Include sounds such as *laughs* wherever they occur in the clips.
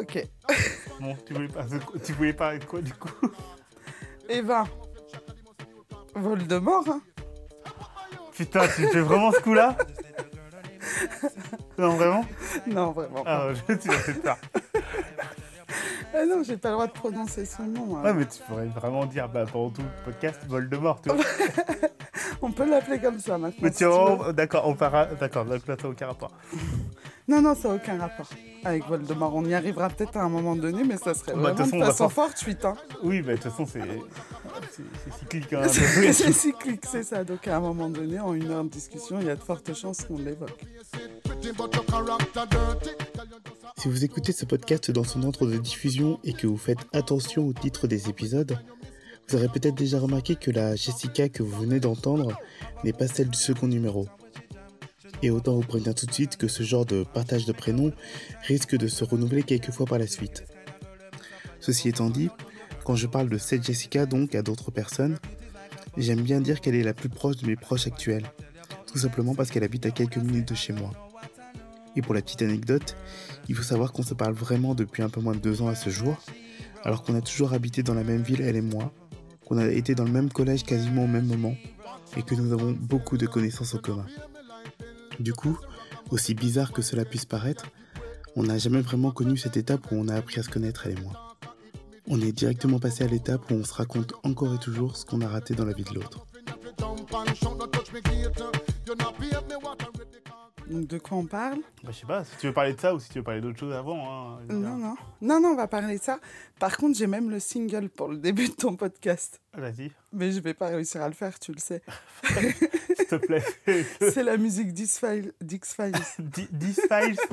Ok. *laughs* Bon, tu voulais, pas, tu voulais parler de quoi du coup? Eh ben, Voldemort, hein. Putain, tu fais vraiment ce coup-là? Non, vraiment? Non, vraiment. Ah, je, *laughs* tu m'as fait peur. *laughs* Ah non, j'ai pas le droit de prononcer son nom. hein. Ouais, mais tu pourrais vraiment dire bah, pendant tout le podcast Voldemort, tu vois. On peut l'appeler comme ça maintenant. Mais si tu tu d'accord, on part. D'accord, donc là, ça n'a aucun rapport. Non, non, ça n'a aucun rapport avec Voldemort. On y arrivera peut-être à un moment donné, mais ça serait Bah, de vraiment toute façon, de façon for- fortuite. Hein. Oui, mais de toute façon, c'est cyclique. Hein, *laughs* C'est c'est cyclique, c'est ça. Donc à un moment donné, en une heure de discussion, il y a de fortes chances qu'on l'évoque. Si vous écoutez ce podcast dans son ordre de diffusion et que vous faites attention au titre des épisodes, vous aurez peut-être déjà remarqué que la Jessica que vous venez d'entendre n'est pas celle du second numéro. Et autant vous prévenir tout de suite que ce genre de partage de prénoms risque de se renouveler quelques fois par la suite. Ceci étant dit, quand je parle de cette Jessica donc à d'autres personnes, j'aime bien dire qu'elle est la plus proche de mes proches actuels, tout simplement parce qu'elle habite à quelques minutes de chez moi. Et pour la petite anecdote, il faut savoir qu'on se parle vraiment depuis un peu moins de deux ans à ce jour, alors qu'on a toujours habité dans la même ville, elle et moi, qu'on a été dans le même collège quasiment au même moment, et que nous avons beaucoup de connaissances en commun. Du coup, aussi bizarre que cela puisse paraître, on n'a jamais vraiment connu cette étape où on a appris à se connaître, elle et moi. On est directement passé à l'étape où on se raconte encore et toujours ce qu'on a raté dans la vie de l'autre. Donc de quoi on parle Bah, je sais pas, si tu veux parler de ça ou si tu veux parler d'autre chose avant. Hein. Non, non. Non, non, on va parler de ça. Par contre, j'ai même le single pour le début de ton podcast. Vas-y, Mais je vais pas réussir à le faire, tu le sais. *laughs* s'il te plaît. C'est la musique d'X-Files. d'X-Files.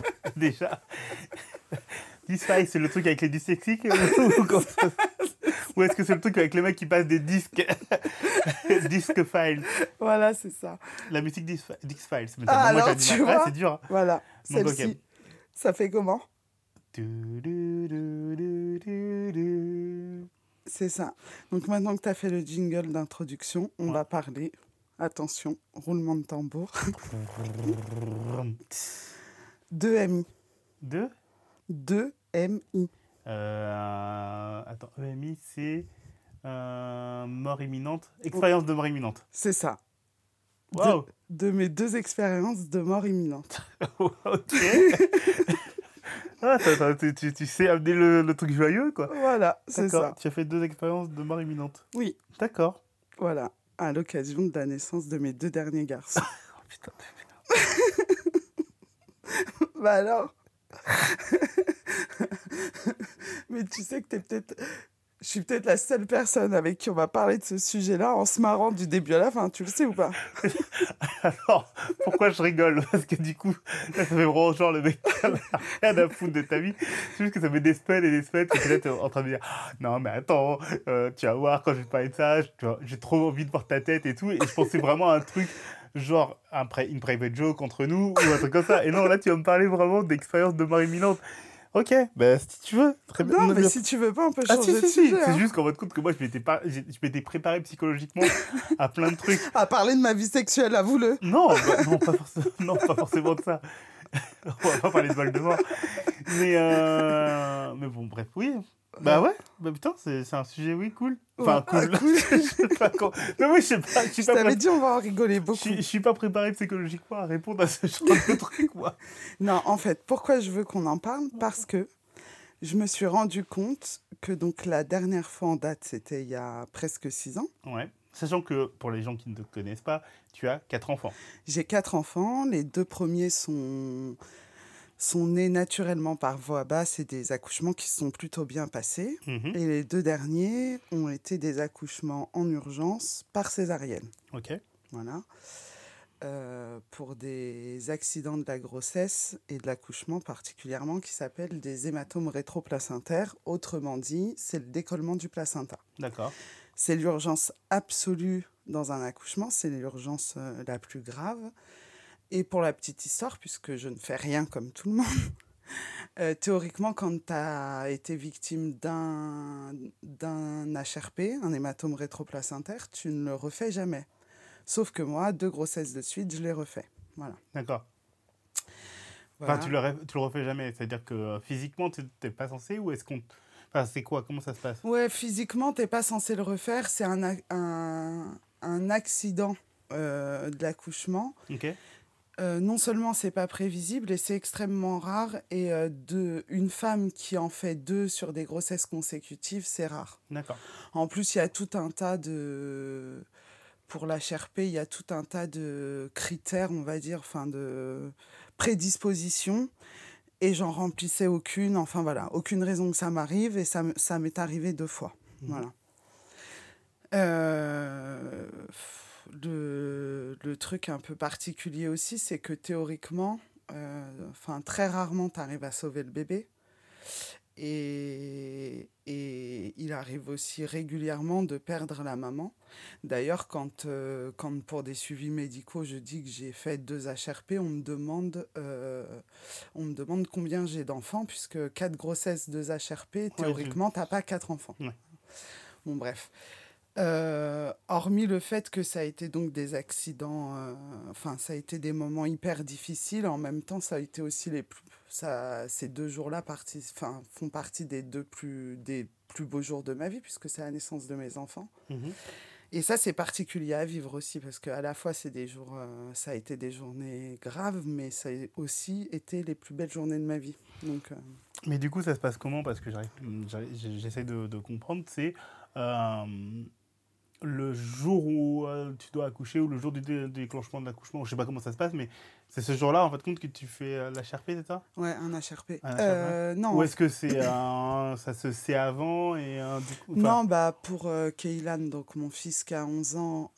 *laughs* Déjà. Disfiles, c'est le truc avec les dyslexiques *laughs* ou, ou est-ce que c'est le truc avec les mecs qui passent des disques *laughs* Disque files. voilà, c'est ça. La musique d'X-Files. Mais Ah, alors, tu vois c'est dur. hein. Voilà, celle-ci. Ça fait comment. C'est ça. Donc maintenant que tu as fait le jingle d'introduction, on Ouais. va parler. Attention, roulement de tambour. 2 *laughs* MI. Deux? 2 MI. Euh, attends, EMI, c'est euh, mort imminente. Expérience de mort imminente. C'est ça. Waouh! De mes deux expériences de mort imminente. *laughs* ok! *laughs* ah, t'as- tu, tu- tu sais amener le, le truc joyeux, quoi. Voilà, c'est ça. Tu as fait deux expériences de mort imminente. Oui, D'accord. voilà. À l'occasion de la naissance de mes deux derniers garçons. *laughs* Oh, putain. bah alors *laughs* Mais tu sais que t'es peut-être... Je suis peut-être la seule personne avec qui on va parler de ce sujet-là en se marrant du début à la fin, tu le sais ou pas? *laughs* Alors, pourquoi je rigole? Parce que du coup, ça fait vraiment genre le mec qui a rien à foutre de ta vie. C'est juste que ça fait des semaines et des semaines que tu es en train de dire Ah, Non, mais attends, euh, tu vas voir quand je vais te parler de ça, j'ai trop envie de voir ta tête et tout. Et je pensais vraiment à un truc genre un pri- une private joke entre nous ou un truc comme ça. Et non, là, tu vas me parler vraiment d'expérience de mort imminente. Ok, ben si tu veux, très bien. Non, mais bien. si tu veux pas, on peut Ah changer si, de si, si, sujet. c'est hein. juste qu'en mode compte que moi je m'étais préparé psychologiquement *laughs* à plein de trucs. À parler de ma vie sexuelle, avoue-le. Non, bah, non, pas forcément, non, pas forcément de ça. *laughs* On va pas parler de Voldemort. Mais, euh... mais bon, bref, oui. Bah ouais, bah putain, c'est un sujet, oui, cool. Enfin, Ouais, cool. ah, cool. *laughs* je pas. Non, oui, je sais pas, je suis Je t'avais pré- dit, on va en rigoler je beaucoup. suis- je suis pas préparé psychologiquement à répondre à ce genre de *laughs* truc, moi. Non, en fait, pourquoi je veux qu'on en parle? Parce que je me suis rendu compte que donc la dernière fois en date, c'était il y a presque six ans. Ouais. Sachant que, pour les gens qui ne te connaissent pas, tu as quatre enfants. J'ai quatre enfants. Les deux premiers sont, sont nés naturellement par voie basse et des accouchements qui se sont plutôt bien passés. Mhm. Et les deux derniers ont été des accouchements en urgence par césarienne. Ok. Voilà. Euh, pour des accidents de la grossesse et de l'accouchement particulièrement qui s'appellent des hématomes rétroplacentaires. Autrement dit, c'est le décollement du placenta. D'accord. C'est l'urgence absolue dans un accouchement, c'est l'urgence euh, la plus grave. Et pour la petite histoire, puisque je ne fais rien comme tout le monde, *laughs* euh, théoriquement, quand tu as été victime d'un d'un HRP, un hématome rétroplacentaire, tu ne le refais jamais. Sauf que moi, deux grossesses de suite, je l'ai refait. Voilà. D'accord. Enfin, tu le, tu le refais jamais. C'est-à-dire que euh, physiquement, tu n'es pas censé ou est-ce qu'on. Enfin, c'est quoi? Comment ça se passe? Ouais, physiquement, t'es pas censé le refaire. C'est un, un, un accident euh, de l'accouchement. Ok. Euh, non seulement c'est pas prévisible et c'est extrêmement rare. Et euh, de, une femme qui en fait deux sur des grossesses consécutives, c'est rare. D'accord. En plus, il y a tout un tas de. Pour l'HRP, il y a tout un tas de critères, on va dire, enfin de prédispositions. Et j'en remplissais aucune. Enfin voilà, aucune raison que ça m'arrive. Et ça, ça m'est arrivé deux fois. Mhm. Voilà. Euh, le, le truc un peu particulier aussi, c'est que théoriquement, euh, enfin très rarement, tu arrives à sauver le bébé. Et, et il arrive aussi régulièrement de perdre la maman. D'ailleurs, quand, euh, quand pour des suivis médicaux, je dis que j'ai fait deux HRP, on me demande, euh, on me demande combien j'ai d'enfants, puisque quatre grossesses, deux HRP, théoriquement, t'as pas quatre enfants. Ouais. Bon, bref. Euh, hormis le fait que ça a été donc des accidents, euh, enfin ça a été des moments hyper difficiles. En même temps, ça a été aussi les plus, ça, ces deux jours-là partie, enfin font partie des deux plus des plus beaux jours de ma vie puisque c'est la naissance de mes enfants. Mhm. Et ça, c'est particulier à vivre aussi parce qu'à la fois, c'est des jours, euh, ça a été des journées graves, mais ça a aussi été les plus belles journées de ma vie. Donc, Mais du coup, ça se passe comment? Parce que j'essaie de, de comprendre. C'est le jour où euh, tu dois accoucher ou le jour du dé- déclenchement de l'accouchement. Je sais pas comment ça se passe, mais c'est ce jour-là, en fait, compte que tu fais euh, la HRP, c'est ça? Ouais, un HRP. Un HRP. Euh, non, Ou est-ce que c'est ça se sait avant et du coup, Non, bah pour euh, Keylan, donc mon fils qui a 11 ans,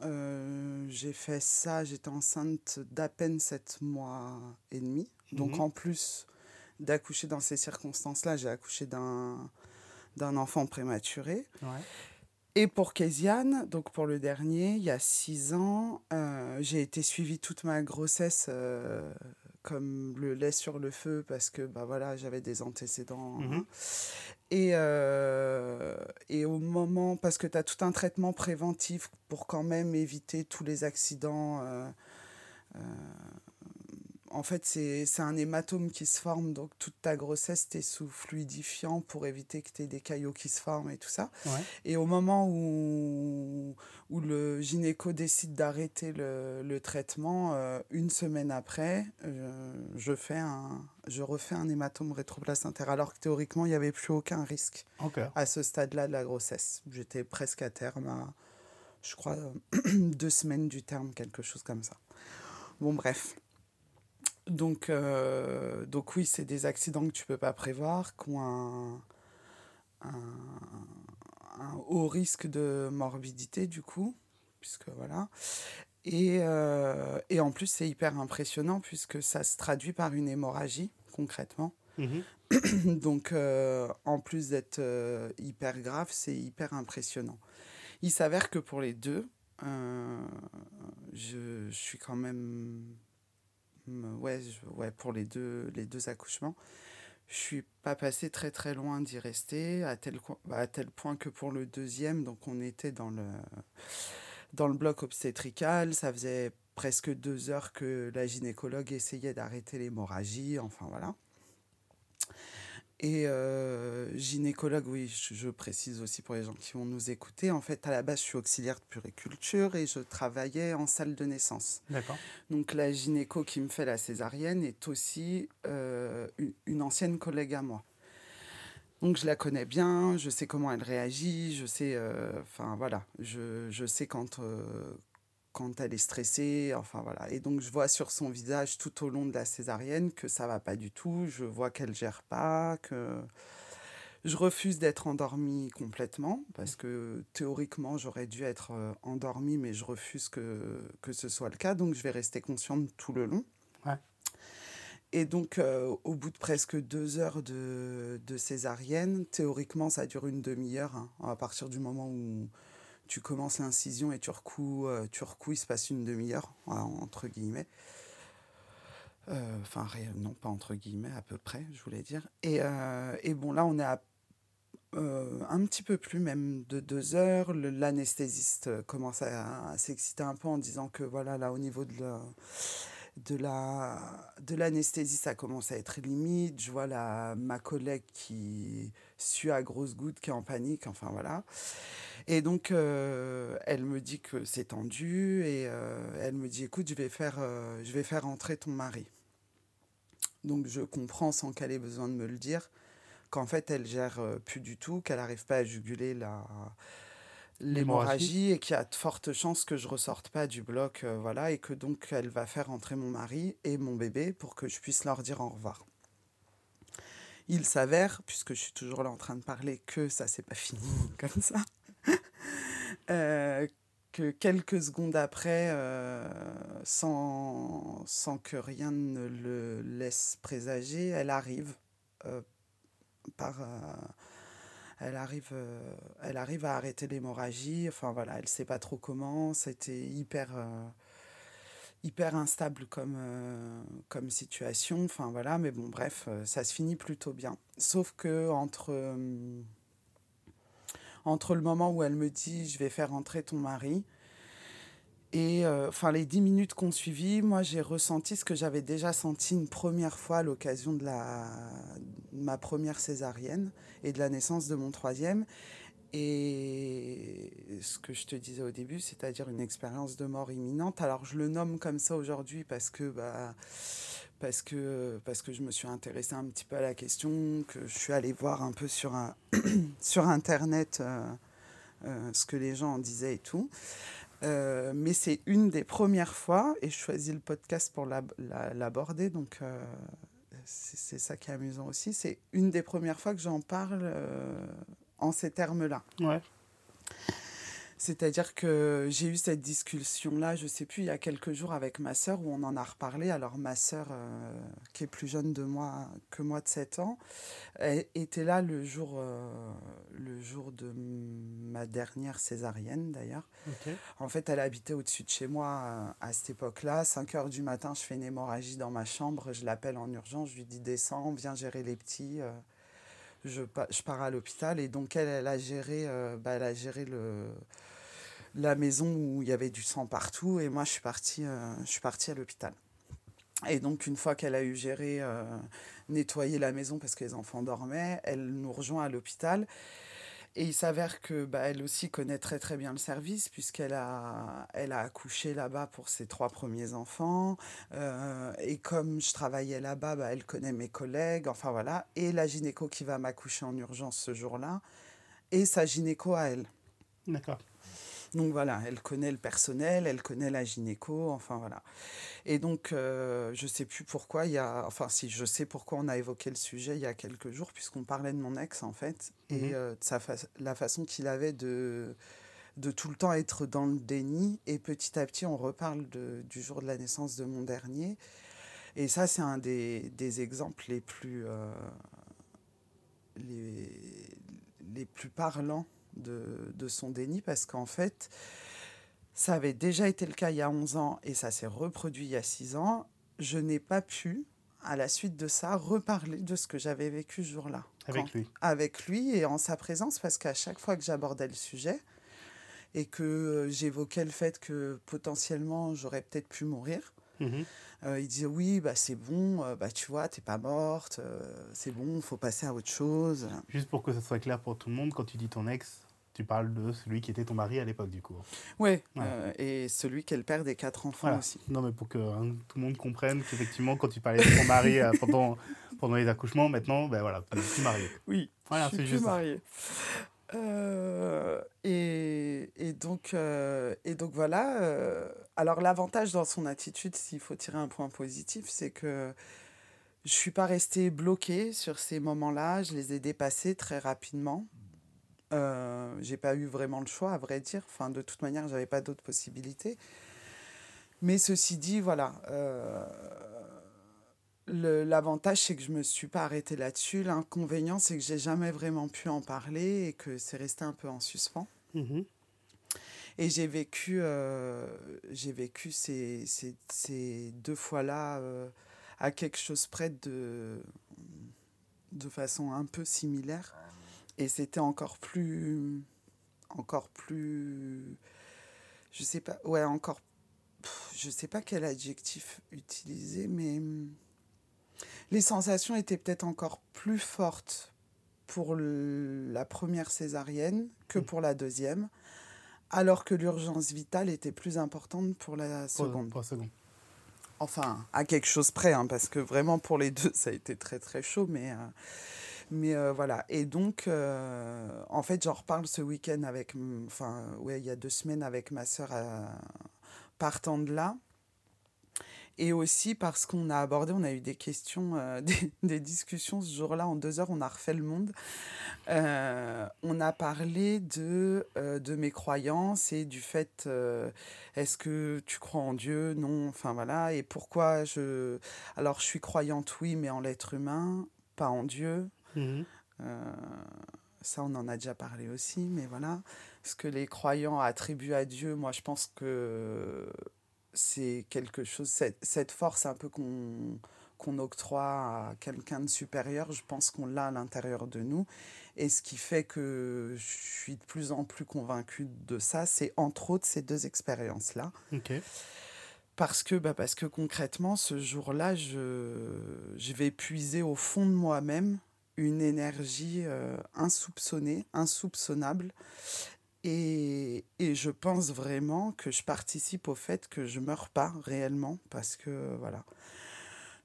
j'ai fait ça, j'étais enceinte d'à peine 7 mois et demi. Donc Mhm. en plus d'accoucher dans ces circonstances-là, j'ai accouché d'un d'un enfant prématuré. ouais. Et pour Kéziane, donc pour le dernier, il y a 6 ans, euh, j'ai été suivie toute ma grossesse euh, comme le lait sur le feu parce que bah voilà, j'avais des antécédents. Hein. Et, euh, et au moment, parce que tu as tout un traitement préventif pour quand même éviter tous les accidents. euh, en fait, c'est un hématome qui se forme, donc toute ta grossesse, tu es sous fluidifiant pour éviter que tu aies des caillots qui se forment et tout ça. Ouais. Et au moment où, où le gynéco décide d'arrêter le, le traitement, euh, une semaine après, euh, je, fais un, je refais un hématome rétroplacentaire, alors que théoriquement, il n'y avait plus aucun risque à ce stade-là de la grossesse. J'étais presque à terme, à, je crois, *clears throat* deux semaines du terme, quelque chose comme ça. Bon, bref. Donc, euh, donc oui, c'est des accidents que tu peux pas prévoir, qui ont un, un, un haut risque de morbidité, du coup, puisque voilà. Et, euh, et en plus, c'est hyper impressionnant, puisque ça se traduit par une hémorragie, concrètement. Mhm. *coughs* Donc, euh, en plus d'être hyper grave, c'est hyper impressionnant. Il s'avère que pour les deux, je, je suis quand même. Ouais, ouais, pour les deux, les deux accouchements, je suis pas passé très très loin d'y rester, à tel, co- à tel point que pour le deuxième, donc on était dans le, dans le bloc obstétrical, ça faisait presque deux heures que la gynécologue essayait d'arrêter l'hémorragie, enfin voilà. Et euh, gynécologue, oui, je, je précise aussi pour les gens qui vont nous écouter. En fait, à la base, je suis auxiliaire de puriculture et je travaillais en salle de naissance. D'accord. Donc la gynéco qui me fait la césarienne est aussi euh, une, ancienne collègue à moi. Donc je la connais bien, je sais comment elle réagit, je sais, euh, enfin voilà, je, je sais quand, quand elle est stressée, enfin voilà. Et donc je vois sur son visage tout au long de la césarienne que ça va pas du tout, je vois qu'elle gère pas, que je refuse d'être endormie complètement parce que théoriquement j'aurais dû être euh, endormie, mais je refuse que, que ce soit le cas, donc je vais rester consciente tout le long. Ouais. Et donc, euh, au bout de presque deux heures de, de césarienne, théoriquement, ça dure une demi-heure. hein. à partir du moment où tu commences l'incision et tu recoues, euh, tu il se passe une demi-heure, voilà, entre guillemets. Euh, Enfin, non, pas entre guillemets, à peu près, je voulais dire. Et, euh, et bon, là, on est à euh, un petit peu plus même de deux heures. L'anesthésiste commence à, s'exciter un peu en disant que voilà, là, au niveau de de la de l'anesthésie, ça commence à être limite. Je vois la, ma collègue qui sue à grosses gouttes, qui est en panique, enfin voilà. Et donc, euh, elle me dit que c'est tendu et euh, elle me dit, écoute, je vais faire, euh, je vais faire entrer ton mari. Donc, je comprends sans qu'elle ait besoin de me le dire qu'en fait, elle gère plus du tout, qu'elle n'arrive pas à juguler la l'hémorragie et qu'il y a de fortes chances que je ressorte pas du bloc, voilà, et que donc elle va faire entrer mon mari et mon bébé pour que je puisse leur dire au revoir. Il s'avère, puisque je suis toujours là en train de parler, que ça s'est pas fini *laughs* comme ça. Euh, que quelques secondes après, euh, sans, sans, que rien ne le laisse présager, elle arrive euh, par elle arrive, elle arrive à arrêter l'hémorragie. Enfin voilà, elle sait pas trop comment. C'était hyper, hyper instable comme, comme situation. Enfin voilà, mais bon, bref, ça se finit plutôt bien. Sauf que entre entre le moment où elle me dit je vais faire entrer ton mari et euh, enfin les dix minutes qu'on suivit, moi j'ai ressenti ce que j'avais déjà senti une première fois à l'occasion de, la, ma première césarienne et de la naissance de mon troisième. Et ce que je te disais au début, c'est-à-dire une expérience de mort imminente. Alors je le nomme comme ça aujourd'hui parce que bah, parce que, parce que je me suis intéressée un petit peu à la question, que je suis allée voir un peu sur, *coughs* sur Internet euh, euh, ce que les gens en disaient et tout. Euh, mais c'est une des premières fois, et je choisis le podcast pour l'aborder, donc c'est ça qui est amusant aussi, c'est une des premières fois que j'en parle en ces termes-là. Ouais. C'est-à-dire que j'ai eu cette discussion-là, je ne sais plus, il y a quelques jours avec ma sœur où on en a reparlé. Alors ma sœur, euh, qui est plus jeune de moi que moi de 7 ans, elle était là le jour, euh, le jour de ma dernière césarienne d'ailleurs. En fait, elle habitait au-dessus de chez moi euh, à cette époque-là. 5 heures du matin, je fais une hémorragie dans ma chambre, je l'appelle en urgence, je lui dis descends, viens gérer les petits je, je pars à l'hôpital et donc elle, elle a géré, bah, elle a géré le, la maison où il y avait du sang partout et moi je suis partie, euh, je suis partie à l'hôpital. Et donc une fois qu'elle a eu géré, euh, nettoyé la maison parce que les enfants dormaient, elle nous rejoint à l'hôpital. Et il s'avère que bah, elle aussi connaît très très bien le service puisqu'elle a, elle a accouché là-bas pour ses trois premiers enfants. Euh, et comme je travaillais là-bas, bah, elle connaît mes collègues. Enfin voilà. Et la gynéco qui va m'accoucher en urgence ce jour-là. Et sa gynéco à elle. D'accord. Donc voilà, elle connaît le personnel, elle connaît la gynéco, enfin voilà. Et donc, euh, je ne sais plus pourquoi, il y a, enfin si, je sais pourquoi on a évoqué le sujet il y a quelques jours, puisqu'on parlait de mon ex en fait, et mhm. euh, de sa la façon qu'il avait de, de tout le temps être dans le déni, et petit à petit on reparle de, du jour de la naissance de mon dernier. Et ça, c'est un des, des, exemples les plus, euh, les, les plus parlants de, de son déni parce qu'en fait, ça avait déjà été le cas il y a 11 ans et ça s'est reproduit il y a 6 ans. Je n'ai pas pu, à la suite de ça, reparler de ce que j'avais vécu ce jour-là. Avec lui Avec lui et en sa présence parce qu'à chaque fois que j'abordais le sujet et que j'évoquais le fait que potentiellement j'aurais peut-être pu mourir, mhm. euh, il disait oui, bah, c'est bon, euh, bah, tu vois, t'es pas morte, euh, c'est bon, il faut passer à autre chose. Juste pour que ça soit clair pour tout le monde, quand tu dis ton ex, tu parles de celui qui était ton mari à l'époque, du coup. Ouais. Euh, et celui qui est le père des quatre enfants aussi. Non, mais pour que hein, tout le monde comprenne qu'effectivement, quand tu parlais de ton mari pendant, pendant les accouchements, maintenant, ben voilà, tu es plus marié. Oui, voilà, je suis plus marié. Et, et, donc, et donc voilà. Alors l'avantage dans son attitude, s'il faut tirer un point positif, c'est que je suis pas restée bloquée sur ces moments-là. Je les ai dépassés très rapidement. Euh, j'ai pas eu vraiment le choix, à vrai dire. Enfin, de toute manière, j'avais pas d'autres possibilités. Mais ceci dit, voilà. Euh, L'avantage, c'est que je me suis pas arrêtée là-dessus. L'inconvénient, c'est que j'ai jamais vraiment pu en parler et que c'est resté un peu en suspens. Mhm. Et j'ai vécu, euh, j'ai vécu ces, ces, ces deux fois-là euh, à quelque chose près de, de façon un peu similaire. Et c'était encore plus. Encore plus. Je sais pas. Ouais, encore. je sais pas quel adjectif utiliser, mais hum, les sensations étaient peut-être encore plus fortes pour la première césarienne que Mm. pour la deuxième, alors que l'urgence vitale était plus importante pour la seconde. Pour la seconde. Enfin, à quelque chose près, hein, parce que vraiment pour les deux, *laughs* ça a été très très chaud, mais, euh, mais euh, voilà. Et donc, euh, en fait, j'en reparle ce week-end avec, enfin, ouais, il y a deux semaines avec ma sœur partant de là. Et aussi parce qu'on a abordé, on a eu des questions, euh, *laughs* des, des discussions ce jour-là, en deux heures, on a refait le monde. Euh, on a parlé de, euh, de mes croyances et du fait, est-ce que tu crois en Dieu? Non, enfin voilà. Et pourquoi je... Alors je suis croyante, oui, mais en l'être humain, pas en Dieu. Euh, ça, on en a déjà parlé aussi, mais voilà. Ce que les croyants attribuent à Dieu, moi, je pense que c'est quelque chose, cette, cette force un peu qu'on qu'on octroie à quelqu'un de supérieur, je pense qu'on l'a à l'intérieur de nous. Et ce qui fait que je suis de plus en plus convaincue de ça, c'est entre autres ces deux expériences-là. Parce que, bah, parce que concrètement, ce jour-là, je, je vais puiser au fond de moi-même une énergie euh, insoupçonnée, insoupçonnable. Et, et je pense vraiment que je participe au fait que je meurs pas réellement, parce que voilà.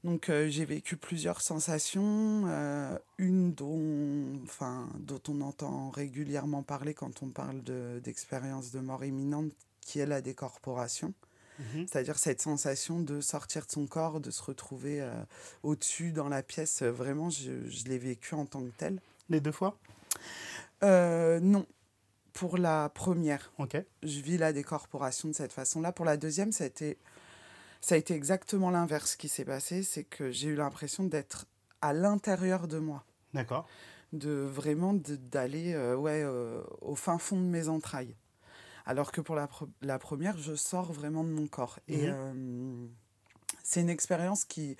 Donc euh, j'ai vécu plusieurs sensations, euh, une dont, enfin, dont on entend régulièrement parler quand on parle de- d'expérience de mort imminente, qui est la décorporation. Mhm. C'est-à-dire cette sensation de sortir de son corps, de se retrouver euh, au-dessus dans la pièce. Vraiment, je, je l'ai vécu en tant que tel. Les deux fois? Euh, non, pour la première, je vis la décorporation de cette façon-là. Pour la deuxième, ça a été, ça a été exactement l'inverse qui s'est passé. C'est que j'ai eu l'impression d'être à l'intérieur de moi, D'accord. de vraiment d'aller euh, ouais, euh, au fin fond de mes entrailles. Alors que pour la, pre- la première, je sors vraiment de mon corps. Et Mhm. euh, c'est une expérience qui,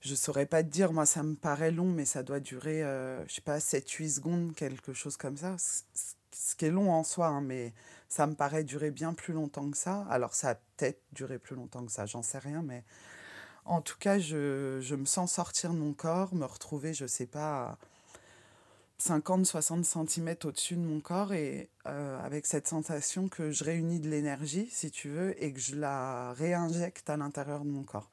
je saurais pas te dire, moi ça me paraît long, mais ça doit durer, je sais pas, 7-8 secondes, quelque chose comme ça. C- Ce qui est long en soi, hein, mais ça me paraît durer bien plus longtemps que ça. Alors ça a peut-être duré plus longtemps que ça, j'en sais rien, mais en tout cas, je, je me sens sortir de mon corps, me retrouver, je sais pas, à 50-60 cm au-dessus de mon corps et euh, avec cette sensation que je réunis de l'énergie, si tu veux, et que je la réinjecte à l'intérieur de mon corps.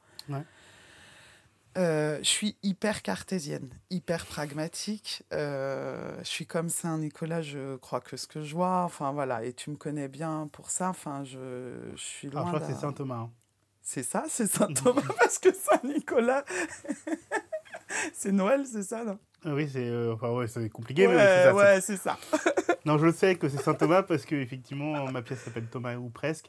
Euh, je suis hyper cartésienne, hyper pragmatique. euh, je suis comme Saint-Nicolas, je crois que ce que je vois. Enfin voilà, et tu me connais bien pour ça. Enfin, je, je suis loin. Que c'est d'un- Saint Thomas. hein. c'est ça, c'est Saint Thomas, *laughs* parce que Saint-Nicolas, *laughs* c'est Noël, c'est ça, non? Ah Oui, c'est euh, enfin, ouais, c'est compliqué, mais Ouais, c'est ça, ouais, c'est ça. Non, je sais que c'est Saint Thomas parce que effectivement, ma pièce s'appelle Thomas ou presque.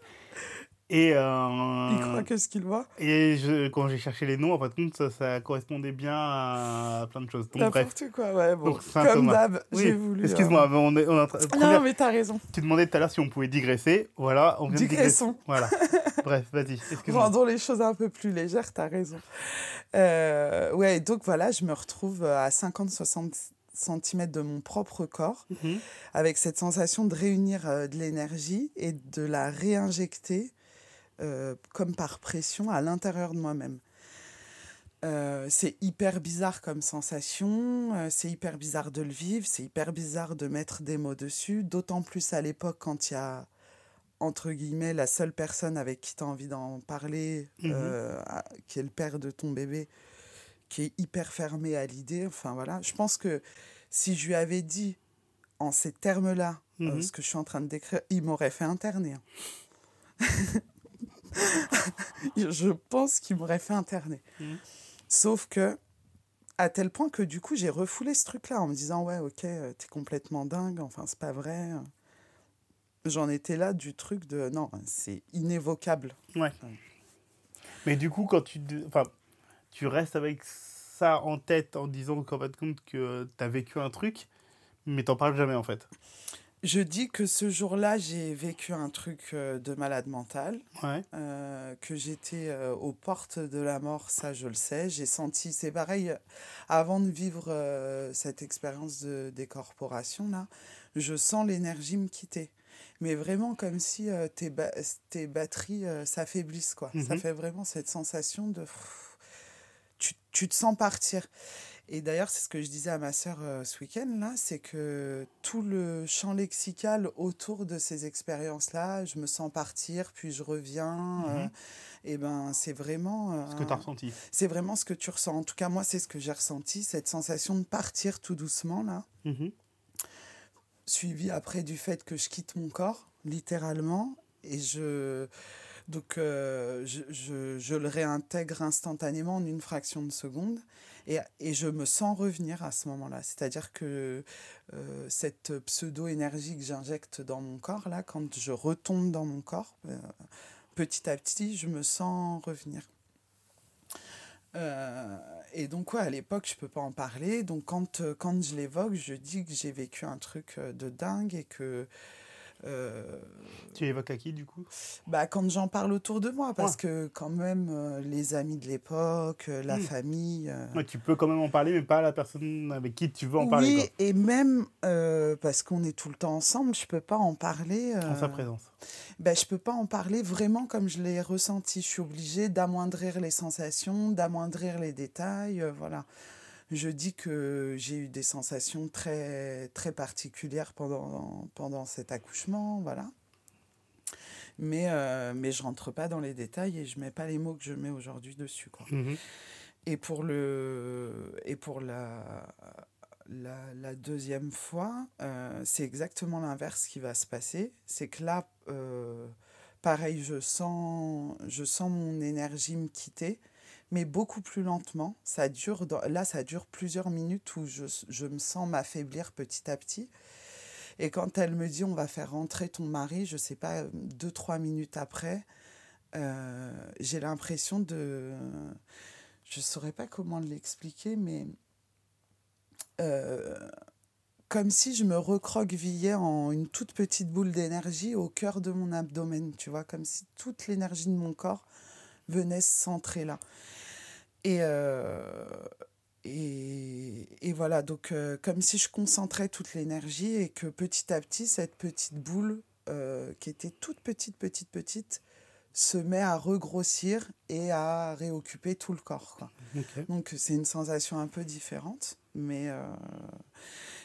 Et, euh, Il croit que ce qu'il voit. et je, quand j'ai cherché les noms, en fait, compte, ça, ça correspondait bien à plein de choses. Donc. N'importe quoi, ouais, bon. Donc, Comme d'hab, Oui, j'ai voulu. excuse-moi, euh, on est, on en train- Non, mais t'as raison. Tu demandais tout à l'heure si on pouvait digresser. Voilà, on vient de. Digressons. Voilà. *laughs* Bref, vas-y. Rendons les choses un peu plus légères, t'as raison. Euh, ouais, donc voilà, je me retrouve à 50-60 cm de mon propre corps, Mhm. avec cette sensation de réunir euh, de l'énergie et de la réinjecter euh, comme par pression à l'intérieur de moi-même. Euh, c'est hyper bizarre comme sensation, euh, c'est hyper bizarre de le vivre, c'est hyper bizarre de mettre des mots dessus, d'autant plus à l'époque quand il y a, entre guillemets, la seule personne avec qui tu as envie d'en parler, Mhm. à- qui est le père de ton bébé, qui est hyper fermé à l'idée. Enfin voilà, je pense que si je lui avais dit en ces termes-là Mhm. ce que je suis en train de décrire, il m'aurait fait interner. *laughs* *laughs* je pense qu'il m'aurait fait interner. Mhm. Sauf que, à tel point que du coup, j'ai refoulé ce truc-là en me disant Ouais, ok, euh, t'es complètement dingue, enfin, c'est pas vrai. J'en étais là du truc de non, c'est inévocable. Mais du coup, quand tu, enfin, tu restes avec ça en tête en disant qu'en fin de compte que tu as vécu un truc, mais t'en parles jamais en fait. Je dis que ce jour-là, j'ai vécu un truc euh, de malade mental, Ouais. euh, que j'étais euh, aux portes de la mort, ça je le sais. J'ai senti, c'est pareil, avant de vivre euh, cette expérience de décorporation, là, je sens l'énergie me quitter. mais vraiment comme si tes, ba- tes batteries s'affaiblissent, quoi. Ça Mhm. fait vraiment cette sensation de... Tu, tu te sens partir. Et d'ailleurs, c'est ce que je disais à ma sœur euh, ce week-end, là, c'est que tout le champ lexical autour de ces expériences-là, je me sens partir, puis je reviens, euh, Mhm. et ben c'est vraiment... euh, Ce que tu as ressenti. c'est vraiment ce que tu ressens. En tout cas, moi, c'est ce que j'ai ressenti, cette sensation de partir tout doucement, là, Mhm. suivi après du fait que je quitte mon corps, littéralement, et je... Donc, euh, je, je, je le réintègre instantanément en une fraction de seconde et, et je me sens revenir à ce moment-là. C'est-à-dire que euh, cette pseudo-énergie que j'injecte dans mon corps, là, quand je retombe dans mon corps, euh, petit à petit, je me sens revenir. Euh, et donc, ouais, à l'époque, je peux pas en parler. Donc, quand, quand je l'évoque, je dis que j'ai vécu un truc de dingue et que. Euh, Tu évoques à qui, du coup? Bah, quand j'en parle autour de moi, parce que quand même, euh, les amis de l'époque, euh, la Mm. famille. Ouais, Tu peux quand même en parler, mais pas à la personne avec qui tu veux en parler. oui, et même parce qu'on est tout le temps ensemble, je peux pas en parler. En sa présence. ben, je peux pas en parler vraiment comme je l'ai ressenti. Je suis obligée d'amoindrir les sensations, d'amoindrir les détails. euh, voilà. Je dis que j'ai eu des sensations très, très particulières pendant, pendant cet accouchement. Voilà. Mais, euh, mais je rentre pas dans les détails et je mets pas les mots que je mets aujourd'hui dessus. Quoi. Mhm. Et pour, le, et pour la, la, la deuxième fois, euh, c'est exactement l'inverse qui va se passer. C'est que là, euh, pareil, je sens, je sens mon énergie me quitter, mais beaucoup plus lentement. Ça dure, là, ça dure plusieurs minutes où je, je me sens m'affaiblir petit à petit. Et quand elle me dit on va faire rentrer ton mari, je sais pas, deux, trois minutes après, euh, j'ai l'impression de je ne saurais pas comment l'expliquer, mais euh, comme si je me recroquevillais en une toute petite boule d'énergie au cœur de mon abdomen, tu vois, comme si toute l'énergie de mon corps venait se centrer là. Et, euh, et, et voilà, donc euh, comme si je concentrais toute l'énergie et que petit à petit, cette petite boule euh, qui était toute petite, petite, petite, se met à regrossir et à réoccuper tout le corps. Quoi. Donc c'est une sensation un peu différente, mais,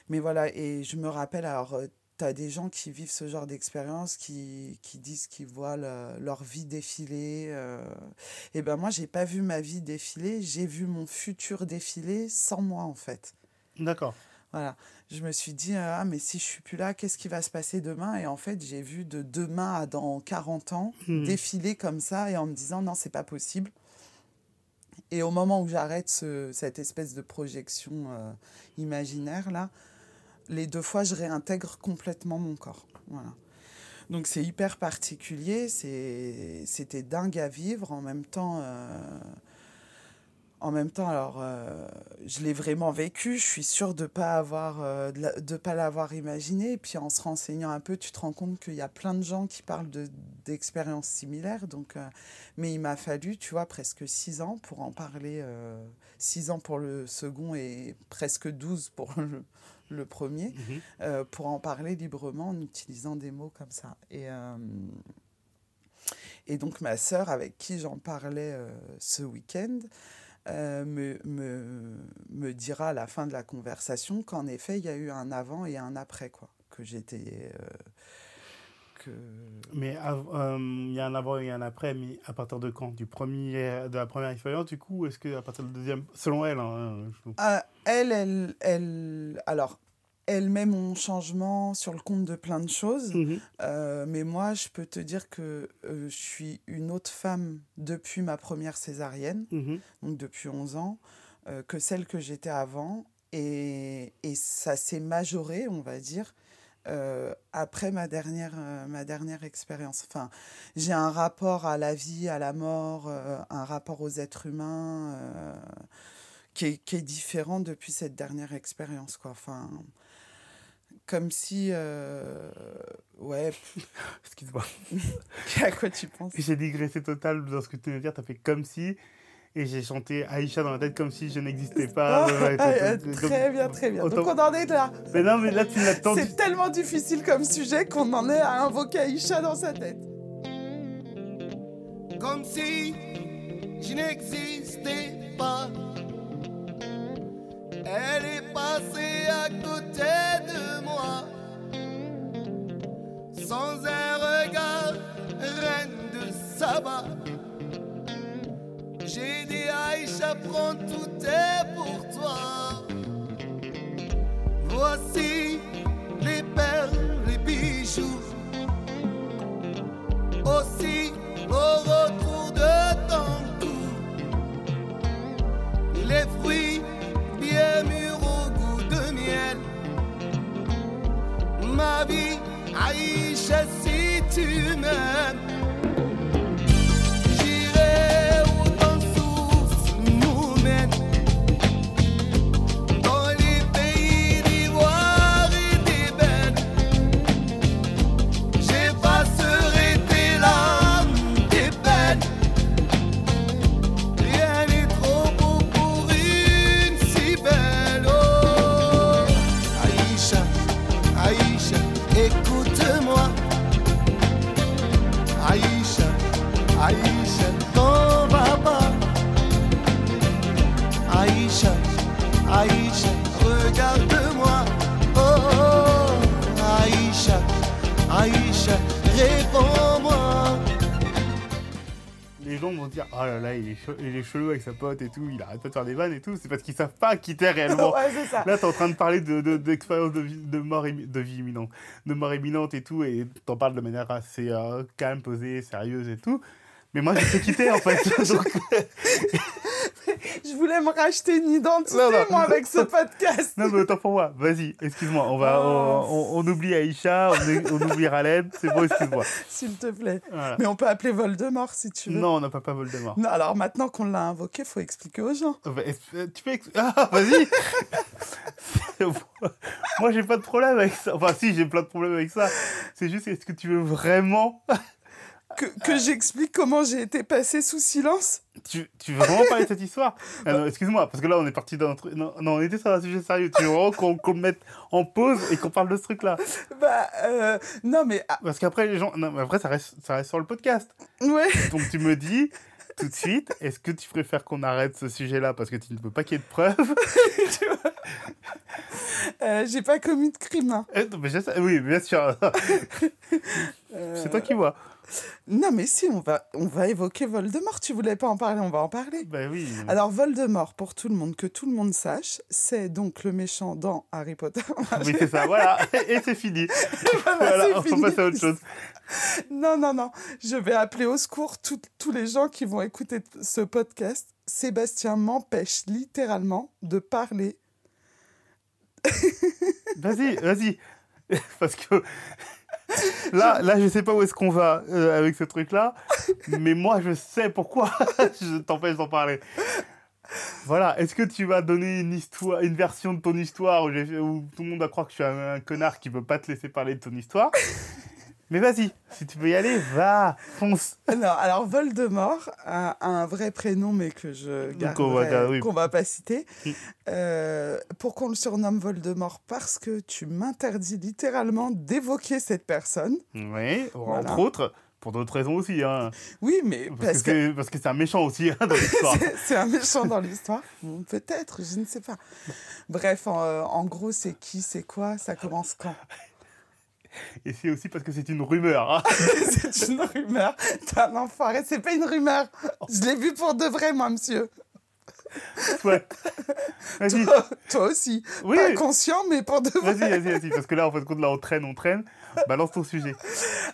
mais voilà, et je me rappelle, alors tu as des gens qui vivent ce genre d'expérience, qui, qui disent qu'ils voient le- leur vie défiler. euh, et ben moi, j'ai pas vu ma vie défiler, j'ai vu mon futur défiler sans moi en fait. D'accord. Voilà. Je me suis dit, euh, ah, mais si je suis plus là, qu'est-ce qui va se passer demain? Et en fait, j'ai vu de demain à dans 40 ans Mhm. défiler comme ça et en me disant, non, c'est pas possible. Et au moment où j'arrête ce- cette espèce de projection euh, imaginaire, là, les deux fois, je réintègre complètement mon corps. Voilà. Donc c'est hyper particulier, c'était dingue à vivre. En même temps, euh, en même temps, alors, euh, je l'ai vraiment vécu. Je suis sûre de avoir, euh, pas l'avoir imaginé. Et puis en se renseignant un peu, tu te rends compte qu'il y a plein de gens qui parlent de d'expériences similaires. Donc, mais il m'a fallu, tu vois, presque six ans pour en parler. six ans pour le second et presque 12 pour le, le premier, Mhm. euh, pour en parler librement en utilisant des mots comme ça. Et, euh, et donc ma sœur, avec qui j'en parlais euh, ce week-end, me, me, me dira à la fin de la conversation qu'en effet, il y a eu un avant et un après, quoi. Que j'étais. Euh, que... Mais euh, il y a un avant et un après, mais à partir de quand? Du premier, De la première expérience, du coup, ou est-ce qu'à partir de la deuxième? Selon elle, hein, je- Ah, elle, elle, elle. Alors, elle met mon changement sur le compte de plein de choses. Mhm. Euh, mais moi, je peux te dire que euh, je suis une autre femme depuis ma première césarienne, Mhm. donc depuis 11 ans, euh, que celle que j'étais avant. Et, et ça s'est majoré, on va dire, euh, après ma dernière, euh, ma dernière expérience. Enfin, j'ai un rapport à la vie, à la mort, euh, un rapport aux êtres humains qui, est, qui est différent depuis cette dernière expérience. Quoi. Enfin, comme si... ouais, *laughs* Excuse-moi. *laughs* à quoi tu penses? J'ai digressé total dans ce que tu veux dire. Tu as fait comme si. Et j'ai chanté Aïcha dans la tête comme si je n'existais pas. Ouais, Ah, comme- très bien, très bien. Donc on en est là. Mais non, mais là, tu l'as tendu. C'est tellement difficile comme sujet qu'on en est à invoquer Aïcha dans sa tête. comme si je n'existais pas. Elle est passée à côté de moi, sans un regard, reine de Saba. J'ai dit Aïcha, prends tout est pour toi. Voici les perles, les bijoux aussi au retour de ton cou. Les fruits bien mûrs au goût de miel. Ma vie, Aïcha, si tu m'aimes. Les gens vont dire Oh là là, il est, il est chelou avec sa pote et tout, il arrête pas de faire des vannes et tout. C'est parce qu'ils savent pas qui t'es réellement. *laughs* ouais, c'est ça. Là, t'es en train de parler de, de, d'expérience de, vie- de, mort de vie imminente, de mort imminente et tout, et t'en parles de manière assez euh, calme, posée, sérieuse et tout. Mais moi, je sais qui t'es en fait. *laughs* Donc, *laughs* Je voulais me racheter une identité, Non, non. moi, avec ce podcast. non, mais autant pour moi. Vas-y, excuse-moi. On, va, Oh. on, on- on oublie Aïcha, on, oublie Raled. C'est bon, excuse-moi. S'il te plaît. Voilà. Mais on peut appeler Voldemort si tu veux. Non, on n'a pas Voldemort. Non, alors maintenant qu'on l'a invoqué, faut expliquer aux gens. Bah, est-ce- Tu peux ex- Ah, vas-y *laughs* Moi, j'ai pas de problème avec ça. Enfin, si, j'ai plein de problèmes avec ça. C'est juste, est-ce que tu veux vraiment... Que, que j'explique comment j'ai été passé sous silence Tu, tu veux vraiment parler de cette histoire? Ah Excuse-moi, parce que là, on est parti dans un truc... Non, non, on était sur un sujet sérieux. Tu veux vraiment qu'on le mette en pause et qu'on parle de ce truc-là? Bah, euh, non, mais. ah, Parce qu'après, les gens... Non, mais après, ça reste, ça reste sur le podcast. ouais. Donc, tu me dis... Tout de suite, est-ce que tu préfères qu'on arrête ce sujet-là parce que tu ne veux pas qu'il y ait de preuves? *laughs* Euh, j'ai pas commis de crime. hein. Eh, non, mais Oui, bien sûr. Euh, *laughs* C'est toi qui vois. Non, mais si, on va, on va évoquer Voldemort. Tu voulais pas en parler, on va en parler. Ben oui. Alors, Voldemort, pour tout le monde, que tout le monde sache, c'est donc le méchant dans Harry Potter. Oui, c'est ça, voilà. *laughs* Et c'est fini. Voilà, on fini. passer à autre chose. Non, non, non. Je vais appeler au secours tout- tous les gens qui vont écouter ce podcast. Sébastien m'empêche littéralement de parler. Vas-y, vas-y. *laughs* Parce que *laughs* là, là, je sais pas où est-ce qu'on va euh, avec ce truc-là, *laughs* mais moi, je sais pourquoi. *laughs* Je t'empêche d'en parler. Voilà, est-ce que tu vas donner une histoire, une version de ton histoire où, tout le monde va croire que je suis un, un connard qui veut pas te laisser parler de ton histoire? Mais vas-y, si tu veux y aller, va, fonce. Non, alors Voldemort a un vrai prénom, mais que je garde, Qu'on va qu'on pas citer. Euh, pourquoi on le surnomme Voldemort Parce que tu m'interdis littéralement d'évoquer cette personne. Oui, Voilà. entre autres, pour d'autres raisons aussi. Hein. Oui, mais Parce, parce que, parce que c'est un méchant aussi hein, dans *laughs* l'histoire. c'est- un méchant dans l'histoire. Peut-être, je ne sais pas. Bref, en, euh, en gros, c'est qui, c'est quoi, ça commence quand? Et c'est aussi parce que c'est une rumeur. hein. *laughs* C'est une rumeur. T'es un enfoiré, c'est pas une rumeur. Je l'ai vu pour de vrai, moi, monsieur. Ouais. Vas-y, Toi, toi aussi. Oui. Pas conscient, mais pour de vrai. vas-y, vas-y, vas-y. Parce que là, en fin de compte, là, on traîne, on traîne. Balance ton sujet.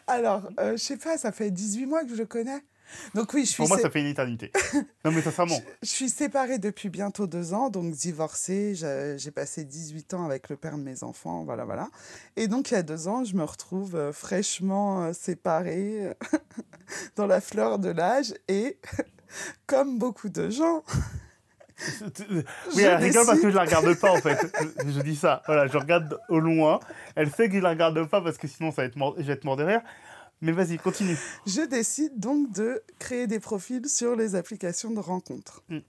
Alors, euh, je sais pas, ça fait 18 mois que je le connais. Donc oui, je suis, Pour moi, sé- ça fait une éternité. *laughs* Non, mais sincèrement. je suis séparée depuis bientôt deux ans, donc divorcée. J'ai passé 18 ans avec le père de mes enfants, voilà, voilà. Et donc, il y a deux ans, je me retrouve euh, fraîchement euh, séparée euh, *laughs* dans la fleur de l'âge et, *laughs* comme beaucoup de gens, Oui, Je elle rigole parce que je la regarde pas, en fait. Je, je dis ça. Voilà, je regarde au loin. Elle sait que je la regarde pas parce que sinon, ça va être mort, je vais être mort derrière. Mais vas-y, continue. Je décide donc de créer des profils sur les applications de rencontres. Mm.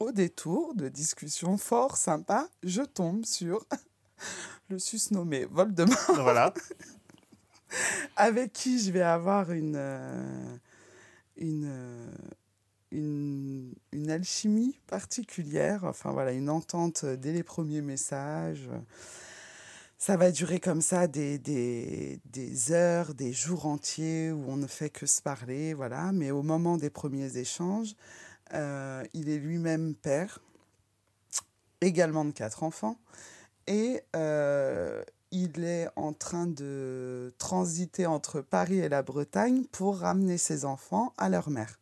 Au détour de discussions fort sympas, je tombe sur *laughs* le susnommé Voldemort, Voilà. *laughs* avec qui je vais avoir une, euh, une, euh, une, une alchimie particulière, enfin voilà, une entente dès les premiers messages. Ça va durer comme ça des, des, des heures, des jours entiers où on ne fait que se parler, voilà. Mais au moment des premiers échanges, euh, il est lui-même père, également de quatre enfants, et euh, il est en train de transiter entre Paris et la Bretagne pour ramener ses enfants à leur mère.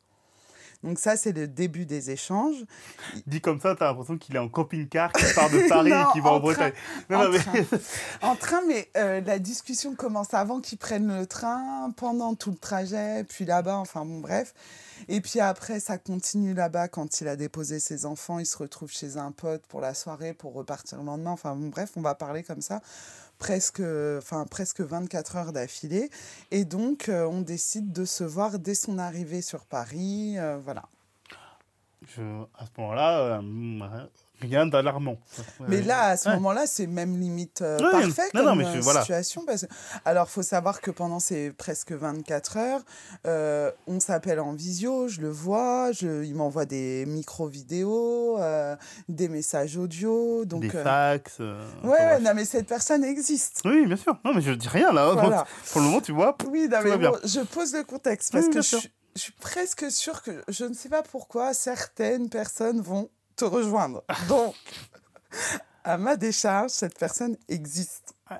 Donc ça, c'est le début des échanges. *laughs* Dit comme ça, t'as l'impression qu'il est en camping-car, qui part de Paris *laughs* Non, et qui va en. Bretagne. Non, En non, mais- train. En train, mais euh, la discussion commence avant qu'ils prennent le train, pendant tout le trajet, puis là-bas, enfin bon, bref. Et puis après, ça continue là-bas quand il a déposé ses enfants. Il se retrouve chez un pote pour la soirée, pour repartir le lendemain. Enfin bon, bref, on va parler comme ça presque, enfin, presque 24 heures d'affilée. Et donc, euh, on décide de se voir dès son arrivée sur Paris. euh, voilà. À ce moment-là, euh, rien d'alarmant. Mais Ouais. là, à ce Ouais. moment-là, c'est même limite euh, Ouais, parfait non, comme non, mais je- euh, voilà. situation. Parce... Alors, faut savoir que pendant ces presque 24 heures, euh, on s'appelle en visio, je le vois, je... il m'envoie des micro-vidéos, euh, des messages audio. Donc, Des fax. Ouais, non, mais cette personne existe. Oui, bien sûr. Non, mais je dis rien là. Voilà. *laughs* Pour le moment, tu vois. Oui, non, mais bon, je pose le contexte parce Oui, que je, suis- je suis presque sûre que je ne sais pas pourquoi certaines personnes vont te rejoindre. Donc, à ma décharge, cette personne existe. Ouais.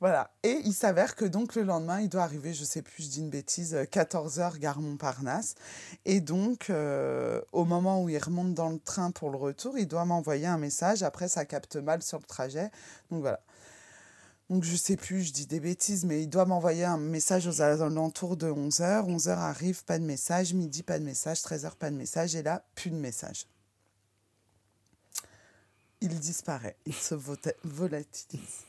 Voilà. Et il s'avère que donc le lendemain, il doit arriver, je sais plus, je dis une bêtise, 14h, gare Montparnasse. Et donc, euh, au moment où il remonte dans le train pour le retour, il doit m'envoyer un message. Après, ça capte mal sur le trajet. Donc voilà. Donc je sais plus, je dis des bêtises, mais il doit m'envoyer un message aux alentours de 11h. 11h arrive, pas de message. Midi, pas de message. 13h, pas de message. Et là, plus de message. Il disparaît. Il se volatilise.